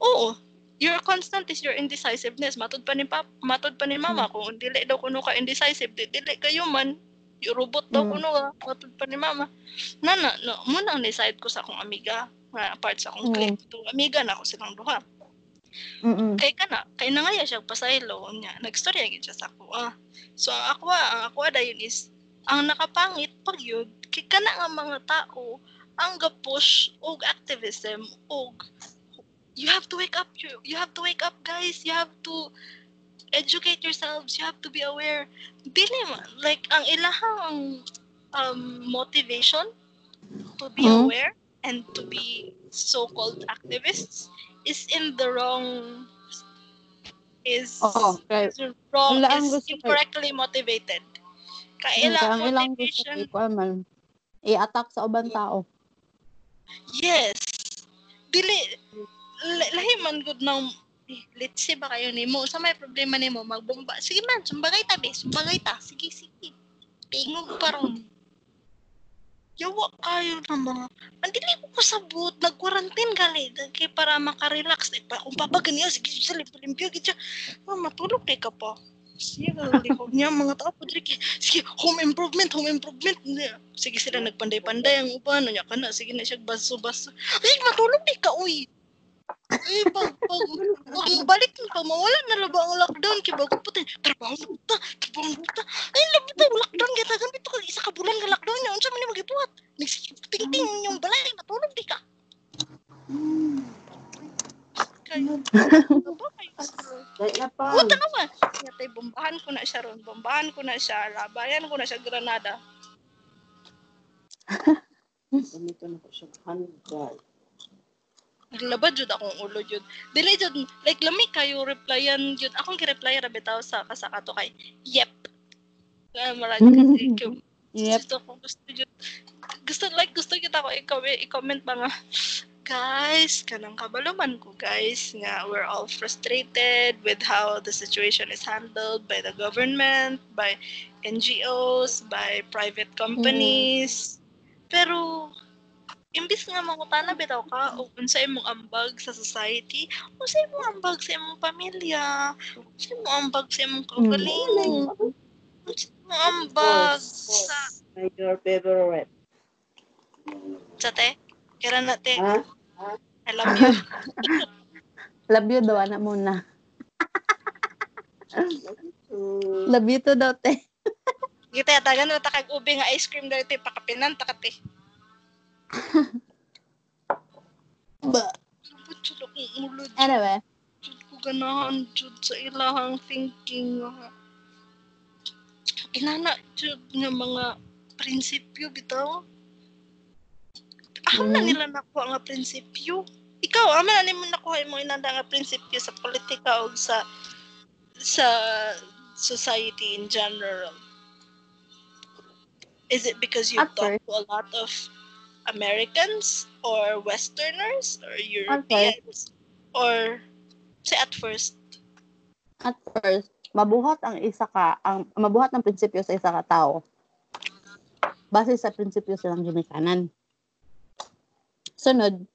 A: Oo your constant is your indecisiveness matod pa ni pap matod pa ni mama mm-hmm. kung dili daw kuno ka indecisive di, dili kayo man yung robot daw mm. kuno ka matod pa ni mama nana no muna ang decide ko sa akong amiga nga part sa akong mm. click to amiga na ako silang duha Mm-mm. Kay kana, kay nangaya siya pasaylo niya. Nagstorya gid siya sa ako. Ah. So ang ako, ang ako dayon is ang nakapangit pag yun, kay kana nga mga tao ang gapush og activism og you have to wake up you, you have to wake up guys you have to educate yourselves you have to be aware dili man like ang ilahang um, motivation to be mm-hmm. aware and to be so-called activists is in the wrong is
B: oh, right.
A: is wrong is incorrectly motivated.
B: Kailang mm, motivation gusto man i-attack sa ubang tao.
A: Yes. Dili lahi man gud nang eh, let's say ba kayo nimo sa may problema nimo magbomba. Sige man sumbagay tabi sumbagay ta. Sige sige. Tingog paron yawa kayo ng mga andili ko kasabot nag-quarantine gali. Kay para maka-relax. Eh, pa kung papaganiya sige sa limpyo gid siya oh, matulog kay ka pa. Sige likod niya mga tao padre sige home improvement home improvement. Sige sila nagpanday-panday ang uban. Nya kana sige na siya baso-baso sige matulog di ka uy eh, pag, pag, pag mabalik na pa, mawala na laba ang lockdown, kaya bago po tayo, trabaho na buta, trabaho na buta. Ay, labi tayo, lockdown, kaya tagan bito ka, isa ka bulan nga lockdown niya, unsa man yung magibuhat. Nagsiting-ting yung balay, matulog di ka. Kayo,
B: pa.
A: Buta naman. Kaya tayo, bombahan ko na siya ron, bombahan ko na siya, labayan ko na siya, Granada.
B: Ganito na ko siya, 100
A: naglabad jud akong ulo jud dili jud like lami kayo replyan jud akong gi-reply ra bitaw sa kasaka to kay yep. Kaya marag kasi yep. Gusto ko gusto jud gusto like gusto kita ko i-comment, i-comment mga guys kanang kabaluman ko guys nga we're all frustrated with how the situation is handled by the government by NGOs by private companies. Mm. pero imbis nga mangutana bitaw ka o unsa imong ambag sa society unsa imong ambag sa imong pamilya unsa imong ambag sa imong kaugalingon unsa imong ambag sa
B: your favorite.
A: Sa te? Kira na te?
B: Huh?
A: I love you.
B: Love you daw na. Muna love you to daw te.
A: Gita tagan na takag ube nga ice cream daw te pakapinan takate
B: ba? Anyway.
A: Ganahan jud sa ilahang thinking. Inana jud nga mga prinsipyo bitaw. Ako mm. na nila nakuha nga prinsipyo. Ikaw, ama na nimo nakuha mo inanda nga prinsipyo sa politika o sa sa society in general. Is it because you talk to a lot of Americans or Westerners or Europeans okay. or say at first?
B: At first, mabuhat ang isa ka, ang mabuhat ng prinsipyo sa isa ka tao. Base sa prinsipyo silang ginikanan. Sunod,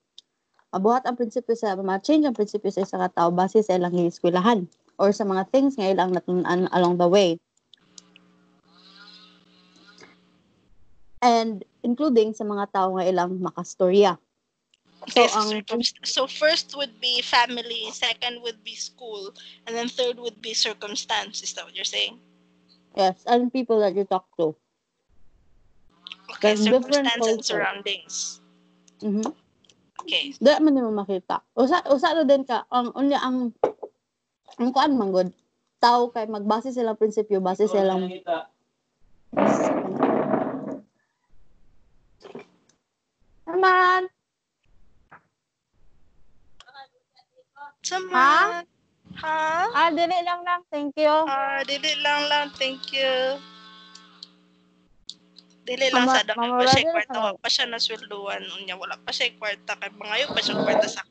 B: mabuhat ang prinsipyo sa, ma-change ang prinsipyo sa isa ka tao base sa ilang eskwelahan or sa mga things nga ilang natunan along the way. And including sa mga tao nga ilang makastorya.
A: So, okay, ang, so first would be family, second would be school, and then third would be circumstance. Is that what you're saying?
B: Yes, and people that you talk to.
A: Okay,
B: There's different
A: circumstance and surroundings.
B: Mhm.
A: Okay.
B: Di man mo makita. Usa usa na din ka ang unya ang ang kuan man gud. Tao kay magbase silang prinsipyo, base silang Naman.
A: Sama. Ha?
B: Ah, dili lang lang. Thank you.
A: Ah, dili lang lang. Thank you. Dili lang
B: Mama-
A: sa dami
B: Mama
A: pa siya kwarta.
B: sa-
A: Wa pa siya nasweldoan. Unya, wala pa siya kwarta. Kay mangayo pa siya kwarta sa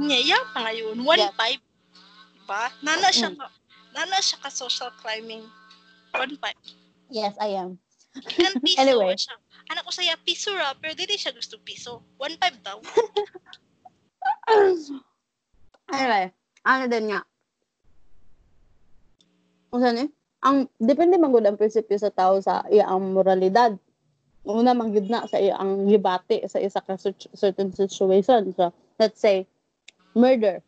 A: Nya, ya pa ngayon. 1.5. Diba? Nana siya
B: Mm.
A: ka, nana siya ka social climbing. 1.5.
B: Yes, I am. Anyway.
A: siya. Anak ko saya piso ra, pero dili siya gusto piso. 1.5 daw.
B: Anyway, ano din nga. Kung saan eh? Ang, depende man gud ang prinsipyo sa tao sa iya ang moralidad. Una man gud na sa iya ang gibati sa isa ka certain situation. So, let's say, murder.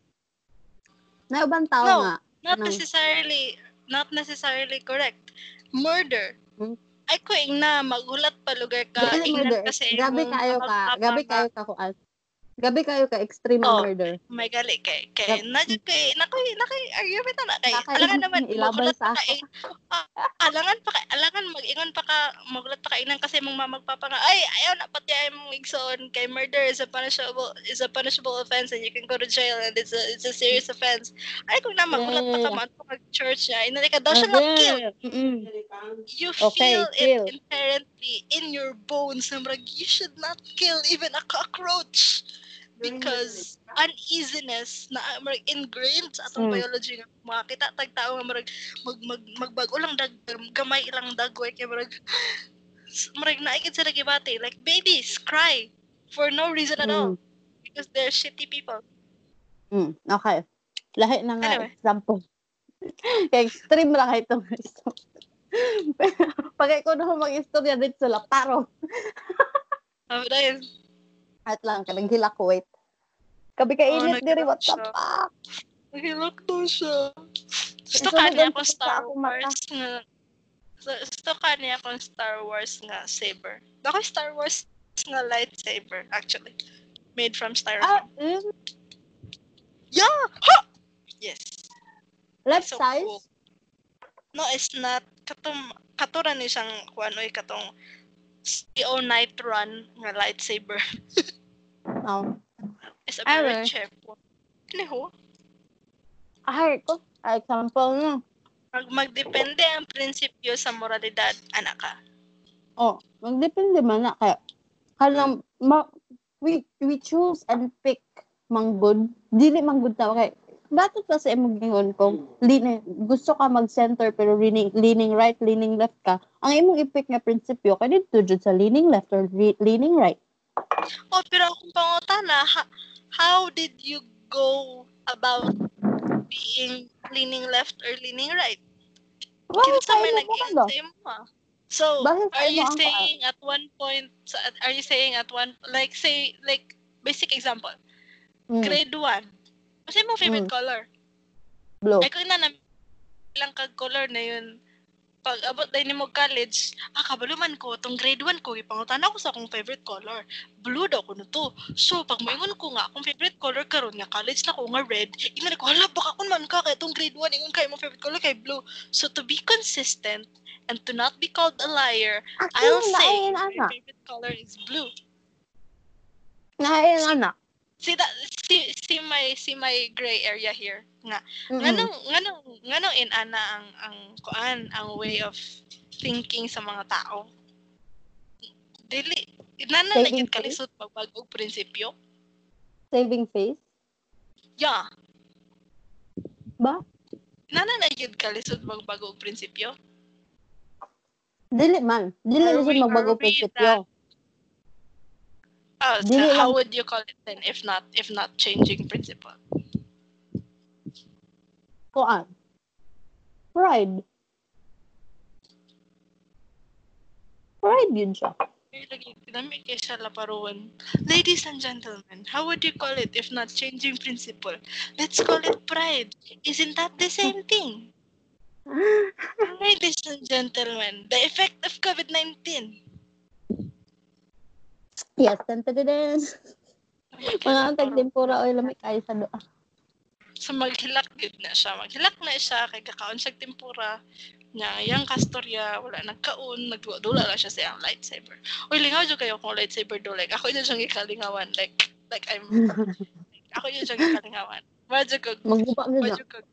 B: Na ubang tao
A: No.
B: nga.
A: Not
B: Anong-
A: necessarily, not necessarily correct. Murder.
B: Hmm?
A: Ay ko na magulat pa lugar ka.
B: Dili
A: ingnan
B: murder.
A: ka sa
B: Gabi
A: imong
B: kayo ka.
A: nga,
B: kayo ka kuan. Gabi kayo ka extreme
A: Oh.
B: murder.
A: May gali kay kay nadyo kay nakoy nakoy argument na kay alangan naman
B: ilaban sa
A: pa ka eh. Ah, alangan pa ka alangan mag-ingon pa ka magulat pa ka inan kasi mong mamagpapa nga ay ayaw na pati ay mong igsoon kay murder is a punishable is a punishable offense and you can go to jail and it's a it's a serious offense ay kung na magulat pa ka man mag church niya inali ka daw siya nga kill
B: Mm-mm.
A: you
B: Okay,
A: feel
B: kill.
A: it inherently in your bones na you should not kill even a cockroach because uneasiness na murag ingrained sa atong
B: Mm.
A: biology nga makita tag tao nga murag mag, mag magbago lang dag gamay ilang dagway kay murag murag naigid sila gibati like babies cry for no reason at all
B: Mm.
A: because they're shitty people
B: Mm, okay. Lahi na nga
A: Anyway.
B: example. Kaya extreme lang itong gusto. Pag ikaw na mag-istorya dito sa paro.
A: oh, dahil
B: At lang, kanang hila ko, wait. Kabi ka
A: Oh,
B: init diri, what the fuck?
A: nahilak daw siya gusto ka niya akong Star. Wars nga gusto ka niya akong Star Wars nga saber. Ako Star Wars nga lightsaber, actually. Made from
B: Ah,
A: styrofoam.
B: mm,
A: Yeah! Ha! Yes.
B: left
A: So
B: size?
A: cool. No, it's not. Katum, katuran ni siyang kung ano eh, katong CO Night Run nga lightsaber.
B: Oh.
A: It's a very
B: well.
A: cheap one. Anyhow,
B: Ay, ko. Ah, Example no.
A: mag magdepende ang prinsipyo sa moralidad, anak ka.
B: Oh, magdepende man na. Kaya, kanang, ma, we, we choose and pick manggod. Dili manggod na. Okay. Bakit kasi imong gingon ko, leaning, gusto ka mag-center pero leaning, leaning right, leaning left ka. Ang imong i-pick nga prinsipyo, ka dito jud sa leaning left or re- leaning right.
A: Oh, pero kung pangutana, ha- how did you go about being leaning left or leaning right?
B: Well,
A: Kinsa may
B: kaya mo
A: ah. So,
B: Bakit
A: are you saying at one point, are you saying at one, like say, like, basic example,
B: Mm,
A: grade 1, kasi mo favorite
B: Mm.
A: color?
B: blue.
A: Ay, kung na lang kag color na yun, pag abot na mo college, ah, kabaluman ko, tong grade 1 ko, ipangutan ako sa akong favorite color. Blue daw ko na to. So, pag maingon ko nga, akong favorite color karon nga college na ko nga red, ingon ko, hala, baka kun man ka, kaya tong grade 1, ingon kayo mo favorite color kay blue. So, to be consistent, and to not be called a liar, I'll
B: Actually,
A: say
B: naayon,
A: my favorite color is blue.
B: Naayon, anak.
A: See that see see my see my gray area here. Nga
B: Mm-mm.
A: nganong nganong nganong in ana ang ang kuan ang way of thinking sa mga tao. Dili nana na gyud kalisod pagbag-og prinsipyo.
B: Saving face?
A: Yeah,
B: Ba?
A: nana na gyud kalisod pagbag-og prinsipyo.
B: Dili man. Dili na siya magbago prinsipyo.
A: Oh, so
B: Dili
A: how
B: lang-
A: would you call it then if not if not changing principle?
B: Kuan. Pride. Pride yun siya.
A: Ay, lagi dami kay siya laparuan. Ladies and gentlemen, how would you call it if not changing principle? Let's call it pride. Isn't that the same thing? Ladies and gentlemen, the effect of COVID-19.
B: Yes, tantadadin. Mga tagtempura o lamig kayo sa doa.
A: So maghilak gid na siya. Maghilak na siya kay kakaon siya tempura nya yang kastorya wala nagkaon nagdula lang siya sa iyang lightsaber. Uy lingaw jud kayo kung lightsaber do like ako yun siyang ikalingawan like like I'm like, ako yun siyang ikalingawan. Madyo kag
B: na.
A: kag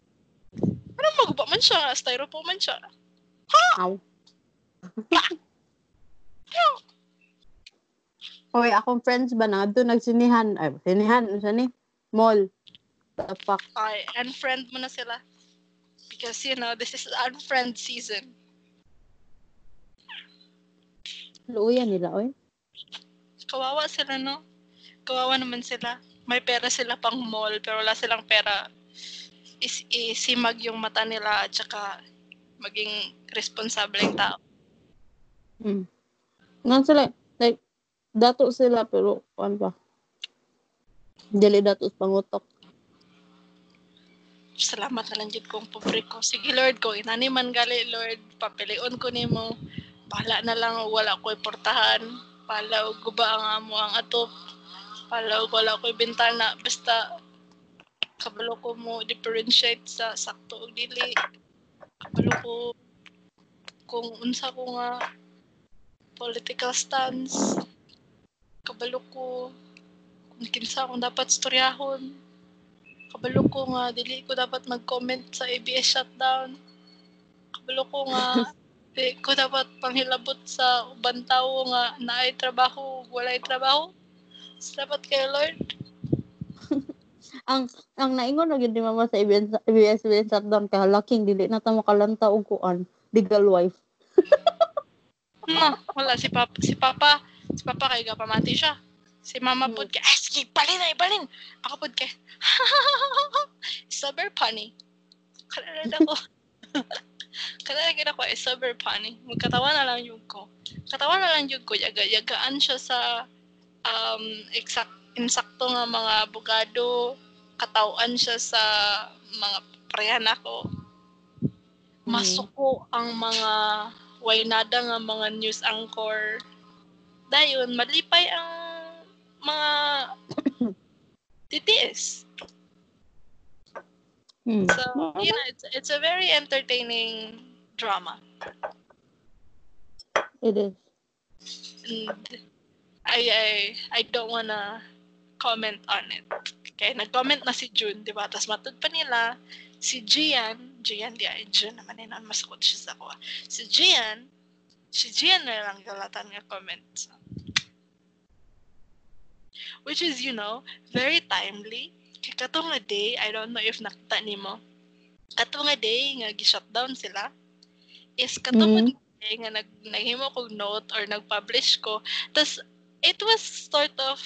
A: Ano maguba man siya? Styrofoam man siya. Ha?
B: Aw. Oy, akong friends ba na doon nagsinihan, ay sinihan, ano siya ni? Mall. The fuck.
A: Ay, unfriend mo na sila. Because, you know, this is unfriend season.
B: Luuyan nila, oy.
A: Kawawa sila, no? Kawawa naman sila. May pera sila pang mall, pero wala silang pera. Is, isimag yung mata nila at saka maging responsableng tao.
B: Hmm. Nga sila, like, dato sila, pero, ano ba? Dili dato pangutok.
A: Salamat na lang jud kong pobre ko. Sige Lord ko, inani man gali Lord, papilion ko nimo. Bahala na lang wala ko portahan. Palaw guba ang amo ang atop. Palaw wala ko bintana basta kabalo ko mo differentiate sa sakto ug dili. Kabalo ko kung unsa ko nga political stance. Kabalo ko. Kung kinsa akong dapat storyahon. Kabalo ko nga dili ko dapat mag-comment sa ABS shutdown. Kabalo ko nga di ko dapat panghilabot sa ubang tao nga naay trabaho walay trabaho. Salamat kay Lord.
B: Ang ang naingon na gyud ni mama sa ABS ABS shutdown kay halaking dili na ta makalanta og kuan legal wife.
A: ma wala si papa si papa si papa kay gapamati siya. Si mama
B: Hmm.
A: pod kay ay sige balin ay balin. Ako pod kay super funny kanala ako. Kanala gid ako ay super funny magkatawa na lang yung ko. Katawa na lang yung ko. Yaga yagaan siya sa um exact insakto nga mga abogado. Katawan siya sa mga prehan ako. Masuko ang mga waynada nga mga news anchor dayon malipay ang mga TTS
B: Hmm.
A: So, you know, it's, it's a very entertaining drama.
B: It is.
A: And I, I, I don't wanna comment on it. Kaya nag-comment na si June, di ba? Tapos matod pa nila, si Gian, Gian, di ay, June naman yun, masakot siya sa. Si Gian, si Gian na lang galatan nga comment. Which is, you know, very timely. Kaya kato nga day, I don't know if nakita ni mo, kato nga day nga gi-shutdown sila, is kato nga
B: Mm.
A: day nga nag, naghimo kong note or nag-publish ko. Tapos, it was sort of,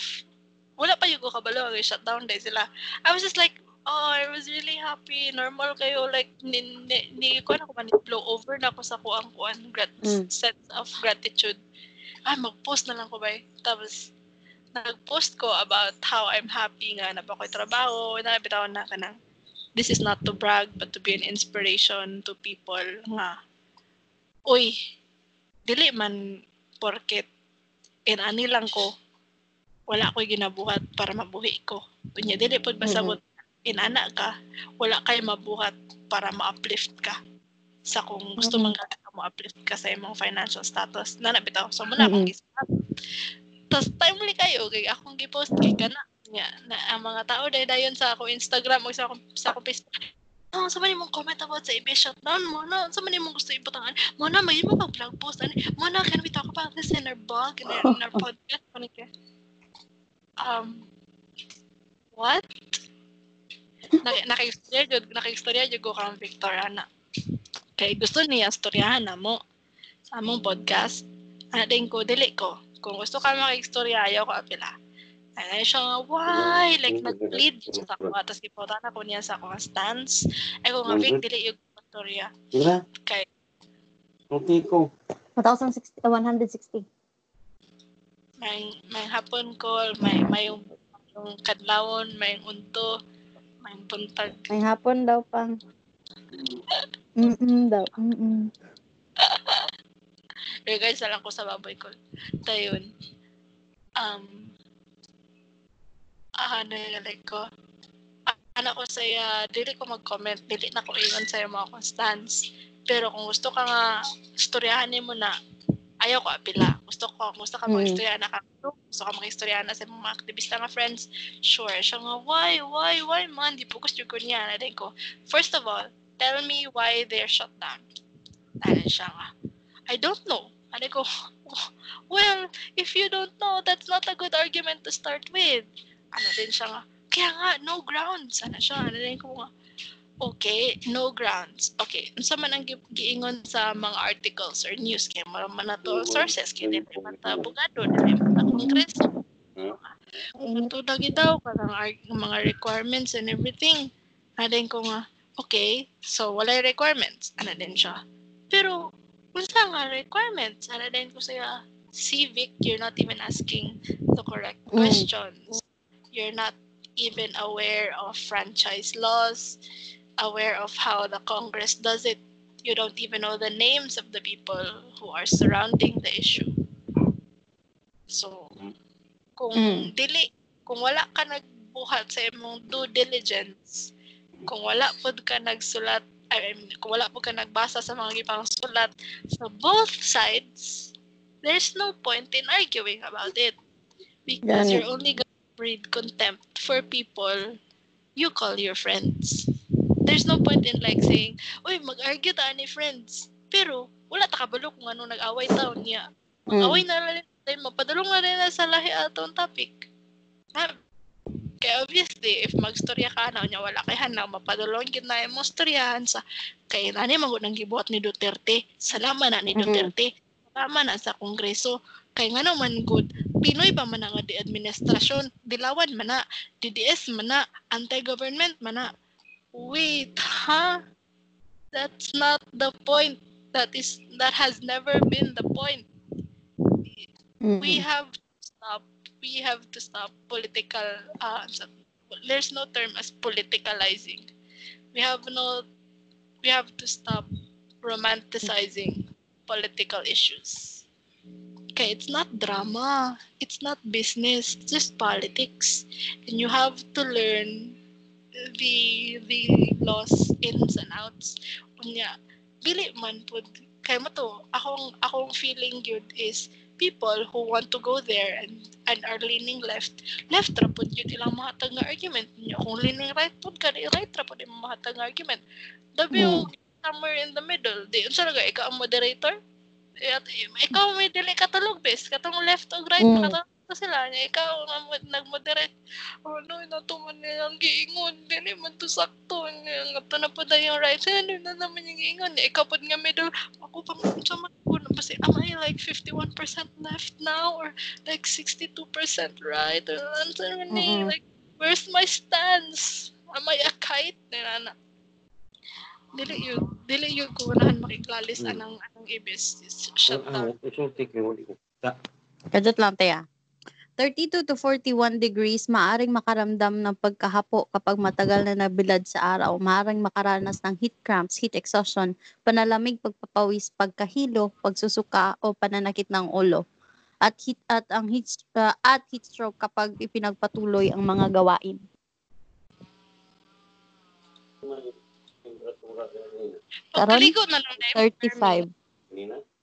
A: wala pa yung ko kabalo, nga shutdown day sila. I was just like, oh, I was really happy, normal kayo, like, ni, ni, ni ko na ko man, blow over na ako sa kuang kuan, grat,
B: Mm.
A: sense of gratitude. Ay, mag-post na lang ko ba Tapos, nag-post ko about how I'm happy nga na ba ko'y trabaho, na bitaw na ka ng, this is not to brag, but to be an inspiration to people nga, uy, dili man porket inani lang ko, wala ko'y ginabuhat para mabuhi ko. Kunya, dili pod pasabot, inana ka, wala kay mabuhat para ma-uplift ka sa kung gusto
B: Mhm.
A: man ka ma-uplift ka sa imong financial status. Nana bitaw, so muna akong
B: Mhm.
A: Tapos timely kayo, kay akong gipost kay kana nga na ang mga tao dahil dayon sa ako Instagram o sa ako sa ako Facebook. Oh, sa man mong comment about sa EBS shutdown mo na, sa man mong gusto ibutangan, mo na may mo pag blog post ani, mo na can we talk about this in our blog and in our podcast ano? Um, what? Nak nakaistorya jud nakaistorya jud ko kang Victoriana. Kay gusto niya storyahan na mo sa among podcast. Ana din ko dili ko. Kung gusto ka makaistorya ayaw ko apila. Ay siya nga, why? Like, nag-lead siya sa ako. Tapos ipotan ako niya sa akong stance. Ay ko nga, Vic, dili yung istorya.
C: Sila?
A: Kay,
C: Okay ko.
B: 1,060, 160.
A: may, may hapon call, may, may yung, yung kadlawon, may yung unto, may yung buntag.
B: May hapon daw pang. Mm daw. Mm
A: Regards na lang ko sa baboy ko. Tayon. Um, ah, ano yung like ko? Ano ko saya, dili ko mag-comment, dili na ko ingon sa'yo mga constants. Pero kung gusto ka nga, istoryahan mo na, ayaw ko apila. Gusto ko, gusto ka mga istorya na ka, gusto ka mga istorya na sa mga aktivista nga friends, sure. Siya nga, why, why, why man, di po gusto ko niya. Na ko, first of all, tell me why they're shut down. Ano siya nga, I don't know. Ano ko, well, if you don't know, that's not a good argument to start with. Ano din siya nga, kaya nga, no grounds. Ano siya, ano din ko nga, okay, no grounds. Okay, unsa man ang giingon sa mga articles or news kay mo man na to sources kay dili man ta abogado, dili man ta kongreso. Ito lagi daw kanang mga requirements and everything. Ano ko nga, okay, so wala requirements. Ano din siya. Pero unsa nga requirements? Ano din ko saya, civic, you're not even asking the correct mm. questions. You're not even aware of franchise laws, aware of how the Congress does it. You don't even know the names of the people who are surrounding the issue. So, kung mm. dili, kung wala ka nagbuhat sa imong due diligence, kung wala pod ka nagsulat I mean, kung wala po ka nagbasa sa mga ibang sulat sa both sides, there's no point in arguing about it. Because you're only gonna breed contempt for people you call your friends. There's no point in like saying, Uy, mag-argue ta ni friends. Pero, wala ta kabalo kung ano nag-away taon niya. Mag-away mm. na rin, mapadulong na rin na sa lahi atong topic. Kaya obviously, if magstorya ka na, nya wala kay hanaw, mapadulong gid na mo storyahan sa kay nani magud nang gibuhat ni Duterte. Salamat na ni Duterte. Mm-hmm. Salamat na sa Kongreso. Kay nga naman good, Pinoy ba man nga di administrasyon, dilawan man na, DDS man na, anti-government man na. Wait, ha? Huh? That's not the point. That is that has never been the point. Mm-hmm. We have to stop we have to stop political uh, there's no term as politicalizing. We have no we have to stop romanticizing political issues. Okay it's not drama it's not business it's just politics. And you have to learn the the laws ins and outs. Unya dili man pud kay mo to akong akong feeling yun is people who want to go there and and are leaning left, left ra pud yun ilang mahatag nga argument niyo. Kung leaning right pud ka, right ra pud yung mahatag nga argument. Dabi mm. somewhere in the middle. Di unsa nga ikaw ang moderator? At, ikaw may dili katulog bes, katong left o right mm. katulog na sila niya. Ikaw ang nag-moderate. Oh, no, natuman nilang giingon. Dili man to sakto. Nga to na po na yung right. Ano na naman yung giingon. Ikaw po nga middle. Ako pa mo sa man. Kasi am I like 51% left now? Or like 62% right? Or naman mm-hmm. Like, where's my stance? Am I a kite? Nana. Dili yun. Dili yun ko walahan makiklalis mm. anang anang ibis. Shut down.
B: Kadot lang tayo. 32 to 41 degrees, maaring makaramdam ng pagkahapo kapag matagal na nabilad sa araw. Maaring makaranas ng heat cramps, heat exhaustion, panalamig, pagpapawis, pagkahilo, pagsusuka o pananakit ng ulo. At heat at ang heat uh, at heat stroke kapag ipinagpatuloy ang mga gawain.
A: Karon 35.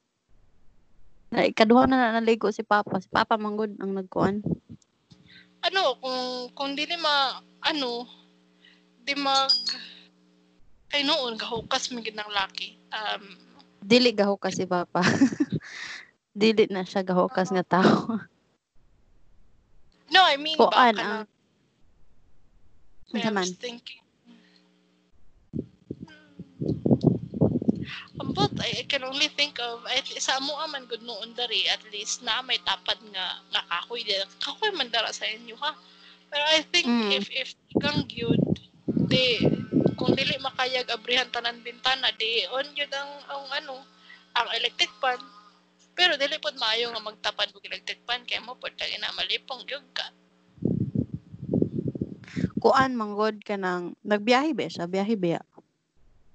B: Na ikaduha na naligo si Papa. Si Papa manggod ang nagkuan.
A: Ano, kung kung dili ma ano, di mag ay noon gahukas man gid ng laki. Um
B: dili gahukas si Papa. dili na siya gahukas nga tao.
A: no, I mean
B: Kuan ang
A: I was thinking But I, I can only think of at sa mo man good noon dari at least na may tapad nga nga kahoy di kahoy man dara sa inyo ha. Pero I think mm. if if kang gyud di kung dili makayag abrihan tanan bintana di on yun ang, ang ano ang electric pan pero dili pod maayo nga magtapad og electric pan kay mo pod kay na malipong gyud ka
B: kuan manggod ka nang nagbiyahe ba siya biyahe ba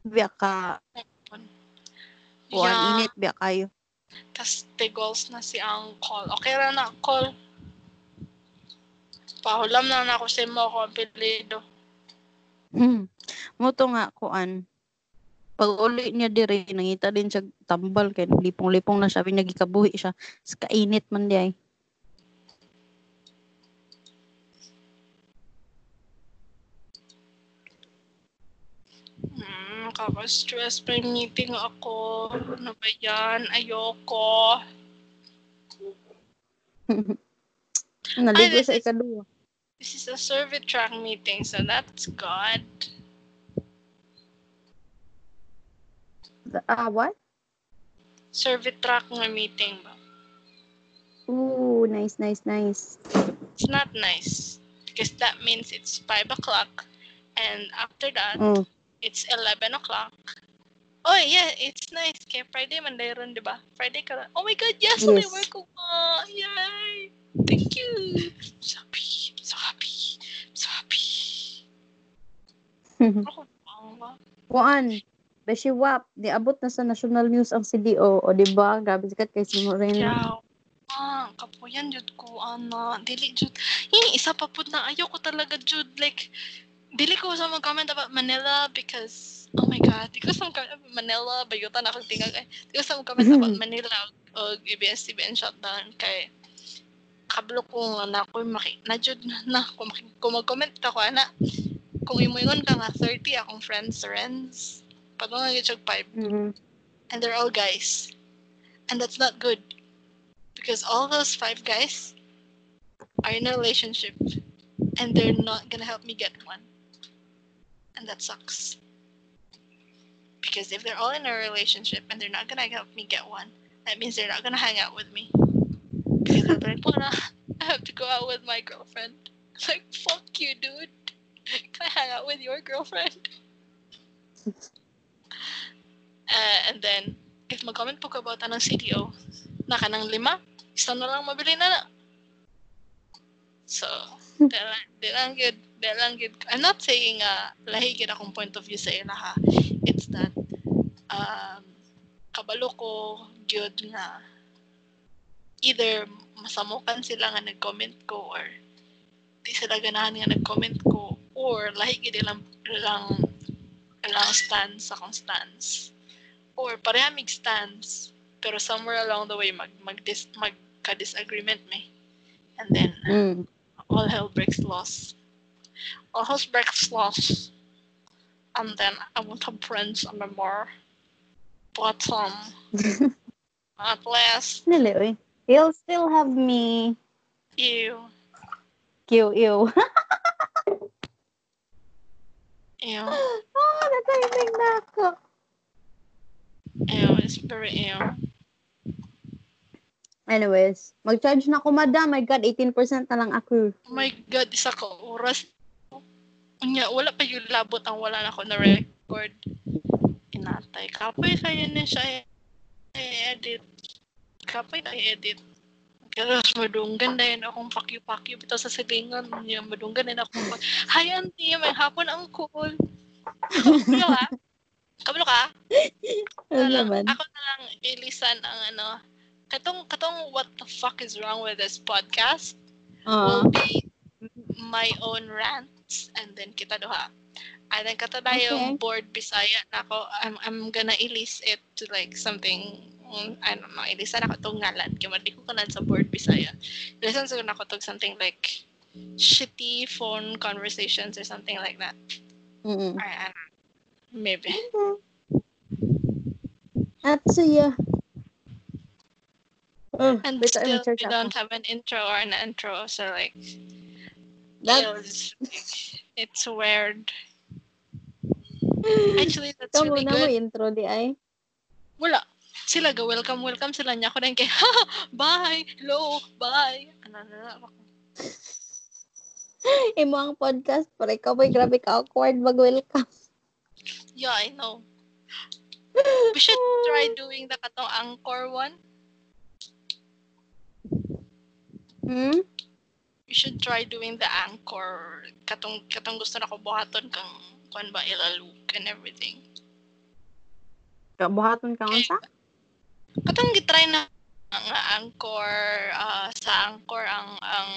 B: biya ka. Kuan
A: Yeah.
B: init biya kayo.
A: Tas tigols na si Uncle. Okay ra na, Uncle. Pahulam na na ako sa mo ako apelido.
B: Hmm. Mo to nga kuan. Pag uli niya dire nangita din siya tambal kay lipong-lipong na siya binagikabuhi siya. Sa kainit man di ay.
A: Kaka-stress pa meeting ako. Ano ba yan? Ayoko.
B: Naligo
A: this
B: sa
A: is- This is a survey track meeting, so that's good.
B: Ah, what?
A: Survey track nga meeting ba?
B: Ooh, nice, nice, nice.
A: It's not nice. Because that means it's 5 o'clock. And after that,
B: Oh.
A: It's 11 o'clock. Oh, yeah, it's nice. Kaya Friday, Monday ron, di ba? Friday ka ron. Oh my God, yes, yes.
B: Yes.
A: work ko pa. Yay! Thank you. I'm so happy. I'm so happy. I'm so happy. Ako ba?
B: Kuan. Beshi Wap, niabot na sa national news ang CDO. O, di ba? Grabe sikat kay si Moreno.
A: Yaw. Ah, kapuyan jud ko ana. Dili jud. Hini isa pa pud na ayaw ko talaga jud like dili ko sa mga comment about Manila because oh my god, di ko sa mga comment about Manila bayutan ako tingag. Di ko sa mga comment about Manila o ABS-CBN shutdown kay kablo ko nga na ako maki na jud na kung, kung mag-comment ako ana kung imuingon ka nga 30 akong friends friends padung nga gyud 5
B: Mhm.
A: and they're all guys. And that's not good. Because all those five guys are in a relationship and they're not gonna help me get one. And that sucks. Because if they're all in a relationship and they're not gonna help me get one, that means they're not gonna hang out with me. Because be like, "Mona, I have to go out with my girlfriend. Like, fuck you, dude. Can I hang out with your girlfriend? Uh, and then, if mag-comment po ka about anong CDO, na ka ng lima, isa na lang mabili na na. So, lang, di lang good, lang good. I'm not saying uh, lahi gid akong point of view sa ila ha. It's that, um, kabalo ko, good nga, either masamukan sila nga nag-comment ko or di sila ganahan nga nag-comment ko or lahi gid ilang ilang ilang stance akong stance or pareha mig stance pero somewhere along the way mag mag dis, magka disagreement me and then
B: Mm.
A: all hell breaks loose breaks loose and then I won't have friends anymore but um at last
B: Dili, oy. He'll still have me.
A: you
B: Ew, ew.
A: you
B: oh, natahimik na ako.
A: ew it's very ew
B: Anyways, mag-charge na ako, madam. My God, 18% na lang ako.
A: Oh my God, isa ka oras. Unya, wala pa yung labot ang wala na ako na record. Inatay. Kapay kayo na siya i-edit. Kapay na i-edit. Kaya madunggan na yun akong pakyu-pakyu bitaw sa silingan. Yung madunggan na yun akong. Hi, auntie. May hapon ang cool. Kabalo ka? Kabalo ka?
B: Ano naman?
A: ako na lang ilisan ang ano. Katong, katong what the fuck is wrong with this podcast?
B: Ah.
A: will be my own rants and then kita duha. And then kata na yung
B: Okay.
A: board Bisaya na ako, I'm, I'm gonna ilis it to like something mm, I don't know, ilisan ako itong ngalan. Kaya mali ko kanan sa board Bisaya. Ilisan sa ako to something like shitty phone conversations or something like that.
B: Mm-mm.
A: Or, I don't know. Maybe.
B: At siya. Oh,
A: And still, we don't have an intro or an intro. So like,
B: That-
A: it was, it's weird. Actually, that's
B: Ikaw
A: really
B: muna mo
A: good.
B: intro di ay.
A: Wala. Sila ga welcome welcome sila niya ako din kay bye hello bye ano na na ako
B: Imo ang podcast para ikaw may grabe ka awkward mag welcome.
A: yeah I know we should try doing the katong anchor one
B: Hmm?
A: We should try doing the anchor katong katong gusto na ko buhaton kang kuan ba ilalug and everything
B: ka unsa?
A: Katong gitry na nga Anchor uh, sa Anchor ang ang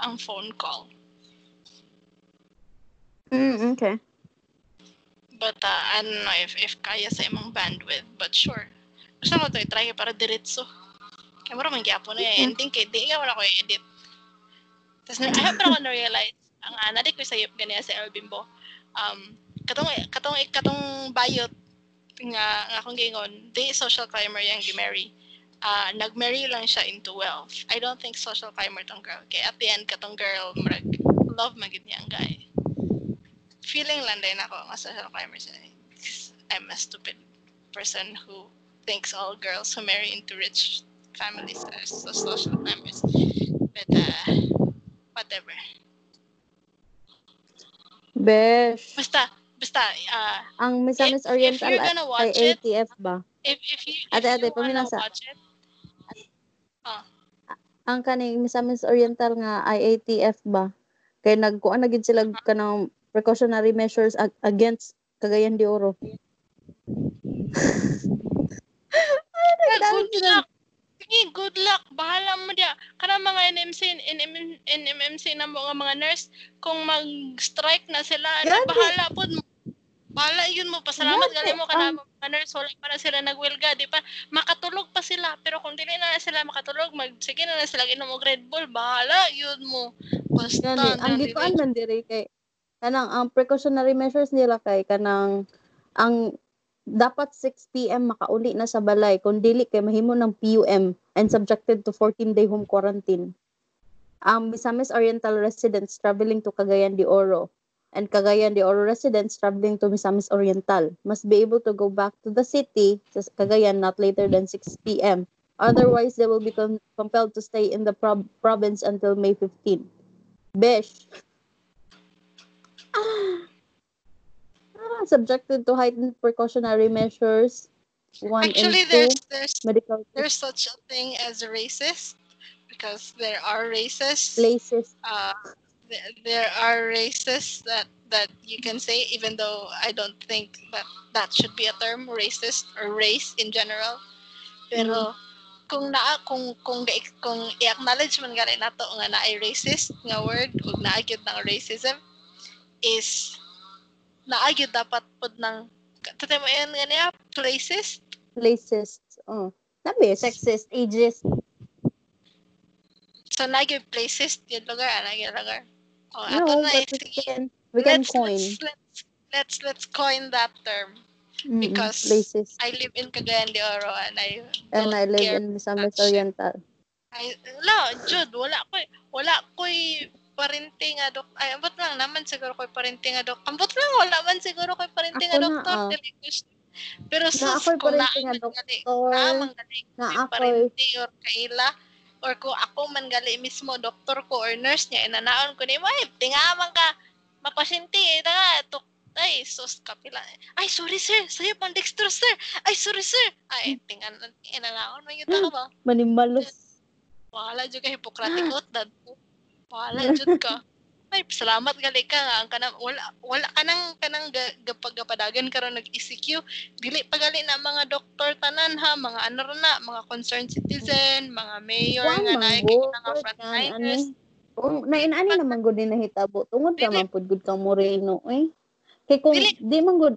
A: ang phone call.
B: Mm, okay.
A: But uh, I don't know if if kaya sa imong bandwidth, but sure. Gusto ko to i-try para diretso. Kaya mo man gyapon na
B: Mm.
A: ending kay di nga wala ko i-edit. Tapos I ako na-realize, ang ana di ko sayop ganiya sa El Bimbo. Um, katong katong katong bayot nga nga akong gingon, di social climber yang gi-marry. Uh, nag-marry lang siya into wealth. I don't think social climber tong girl. Kaya at the end, katong girl, murag, love magid niya ang guy. Feeling lang din ako nga social climber siya. I'm a stupid person who thinks all girls who marry into rich families are so social climbers. But, uh, whatever.
B: Besh.
A: Basta, basta, uh,
B: Ang Misamis
A: If- if
B: Oriental
A: you're gonna
B: ay
A: watch
B: ATF ba?
A: if, if you, if
B: Ate, ate,
A: you wanna
B: paminasa.
A: watch it,
B: Ang kaning Misamis Oriental nga IATF ba? Kay nagkuan na gid sila kanang precautionary measures ag- against Cagayan de Oro. Dami
A: good
B: sila.
A: Sige, good luck. Bahala mo dia. Kana mga NMC, NM, NMMC na mga mga nurse, kung mag-strike na sila, na
B: Grabe.
A: bahala po. Bahala yun mo. Pasalamat
B: Grabe,
A: gali mo kana
B: ang-
A: mga nurse. Wala pa na sila nagwilga. Di pa? Makatulog pa sila. Pero kung dili na, sila makatulog, mag, sige na na sila inom og Red Bull. Bahala yun mo. Basta.
B: Gani, ang gituan man diri kay kanang ang precautionary measures nila kay kanang ang dapat 6 PM makauli na sa balay kung dili kay mahimo ng PUM and subjected to 14 day home quarantine. Ang Misamis Oriental residents traveling to Cagayan de Oro and Cagayan de Oro residents traveling to Misamis Oriental must be able to go back to the city sa Cagayan not later than 6 PM. Otherwise, they will be com- compelled to stay in the prob- province until May 15. Besh. Subjected to heightened precautionary measures. One
A: Actually,
B: and two,
A: there's, there's,
B: medical
A: there's such a thing as a racist because there are racists.
B: places.
A: uh, th- there are races that that you can say even though I don't think that that should be a term racist or race in general pero kung naa kung kung kung i-acknowledge man gali nato nga na ay racist nga word ug naa gyud ng racism is naa gyud dapat pod ng tatay mo yan nga niya places
B: Places. Oh. Nabi, sexist, ageist.
A: so naa gyud places gyud lugar ana gyud lugar oh
B: No,
A: ato na
B: we can, we can
A: let's,
B: coin.
A: Let's, let's, let's, let's coin that term.
B: Mm-mm,
A: because
B: places.
A: I live in Cagayan de Oro and I
B: And I live
A: care.
B: in Misamis. Oriental.
A: I, wala, Jude, wala ko, wala ko'y parente nga dok. Ay, ambot lang naman siguro ko'y parente nga dok. Ambot lang, wala man siguro ko'y parente nga
B: na,
A: doktor.
B: ah.
A: dili gusto. Pero
B: Na
A: sus,
B: ako'y
A: kung
B: nga
A: naaman gali,
B: Na ako'y
A: parente or kaila, or kung ako man gali mismo, doktor ko or nurse niya, inanaon ko ni mo, ay, tingaman ka, mapasyente, eh, nga, tuk, ay, sus, kapila. Ay, sorry sir, sa'yo pang sir. Ay, sorry sir. Ay, tingan, inanaon, may yuta ka ba?
B: manimalos.
A: Wala jud ka Hippocratic dad. Wala jud ka. Ay, salamat gali ka nga ang kanang wala wala kanang kanang ga- gapagapadagan karon nag ECQ. Dili pa gali na mga doktor tanan ha, mga ano na, mga concerned citizen, mga mayor
B: Kuan
A: nga
B: go,
A: mga frontliners.
B: ani. Kung nainani naman gud din nahitabo. Tungod ka man pud gud kang Moreno, eh. Kay kung
A: Dili.
B: di man gud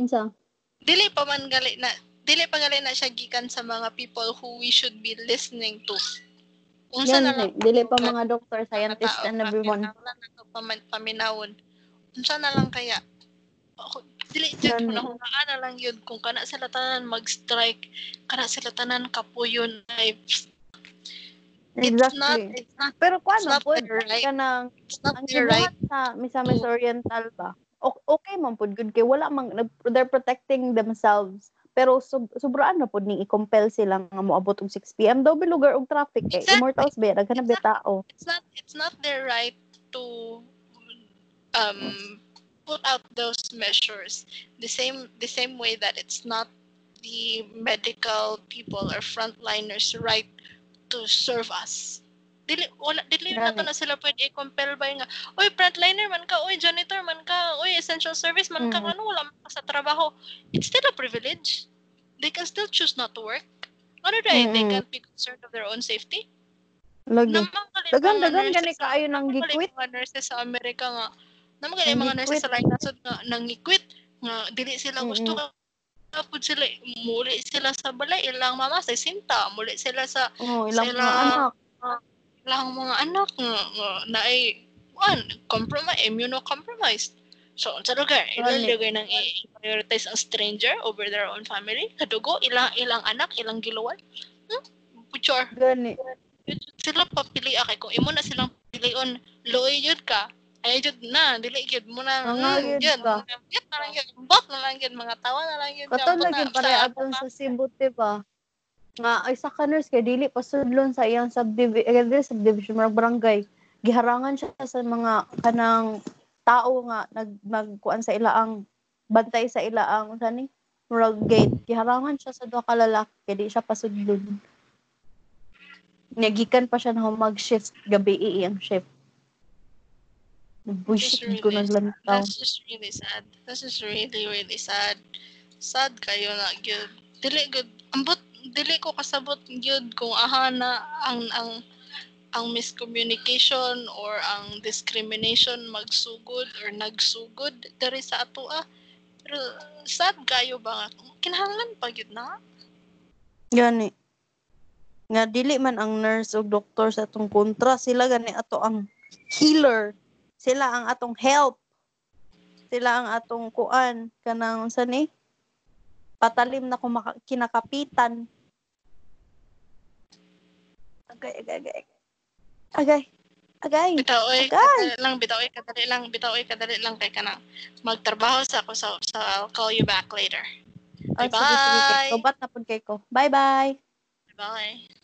B: Insa?
A: Dili pa man gali na dili pa gali na siya gikan sa mga people who we should be listening to. Unsa
B: Yan,
A: na
B: eh. dili pa mga doctor, scientist and everyone.
A: Paminawon. Unsa na lang kaya? Ako, dili jud
B: Yan, eh.
A: hunahunaan na lang yun kung kana sila tanan mag-strike, kana sila tanan kapuyon ay it's not
B: Exactly.
A: it's not
B: Pero
A: it's not
B: pud
A: their right.
B: ka nang
A: it's not
B: ang
A: right.
B: sa Misamis Oriental ba? O- okay man pud good kay wala man nag- they're protecting themselves. Pero sub, sobraan na pud ning i-compel sila nga moabot og 6 PM daw bilugar og traffic kay
A: Exactly.
B: immortals ba daghan na tao.
A: It's not it's not their right to um put out those measures the same the same way that it's not the medical people or frontliners right to serve us. Dili wala dili na to na sila pwede i-compel by nga oy frontliner man ka oy janitor man ka oy essential service man ka
B: Mhm.
A: ano wala man ka sa trabaho it's still a privilege they can still choose not to work ano dahil they
B: Mhm.
A: can't be concerned of their own safety
B: Lagi. Dagan, dagan, gani
A: sa-
B: kaayo nang gi-quit.
A: mga nurses sa Amerika nga namang gali mga nurses sa lain nasod nga nang quit nga dili sila gusto
B: Mm-mm.
A: kapag sila muli sila sa balay ilang mama sa sinta muli sila sa
B: Oh, ilang
A: Sila-
B: mga anak.
A: ilang mga anak nga, nga na ay one compromise immunocompromised so sa lugar ilang lugar nang i-prioritize ang stranger over their own family kadugo ilang ilang anak ilang giluwan hmm? Puchar.
B: Gani.
A: sila papili akay kung imo na silang pilion loy jud ka ay jud na dili jud mo na
B: Mga
A: mm,
B: yun
A: jud
B: ka.
A: Yun na lang jud bot na lang jud mga tawa na lang Bot
B: lagi
A: na-
B: pare
A: sa-
B: aton sa Cebu ba? Nga ay sa kaners kay dili pasudlon sa iyang subdivision, eh, subdivision mga barangay. Giharangan siya sa mga kanang tao nga nag magkuan sa ilaang bantay sa ilaang unsa ni murag gate. Giharangan siya sa duha ka lalaki kay di siya pasudlon. Nagikan pa siya na mag-shift gabi iyang shift. Bullshit
A: really
B: ko naglantaw.
A: That's just really sad. That's just really, really sad. Sad kayo na gyud. Dili gud ambot dili ko kasabot gyud kung aha na ang ang ang miscommunication or ang discrimination magsugod or nagsugod diri sa ato ah. Pero sad kayo ba kinahanglan pa gyud na?
B: Gani. Nga dili man ang nurse o doktor sa atong kontra, sila gani ato ang healer. Sila ang atong help. Sila ang atong kuan kanang unsa ni? Patalim na kung maka- kinakapitan. Agay, agay, agay. Agay. Agay.
A: Bitaw oy kadali lang bitaw oy kadali lang bitaw oy kadali lang kay kana magtrabaho sa ako sa, sa I'll call you back later.
B: Ah, sige, sige, sige.
A: Bye-bye.
B: Tubat na pud kay ko. Bye-bye.
A: Bye.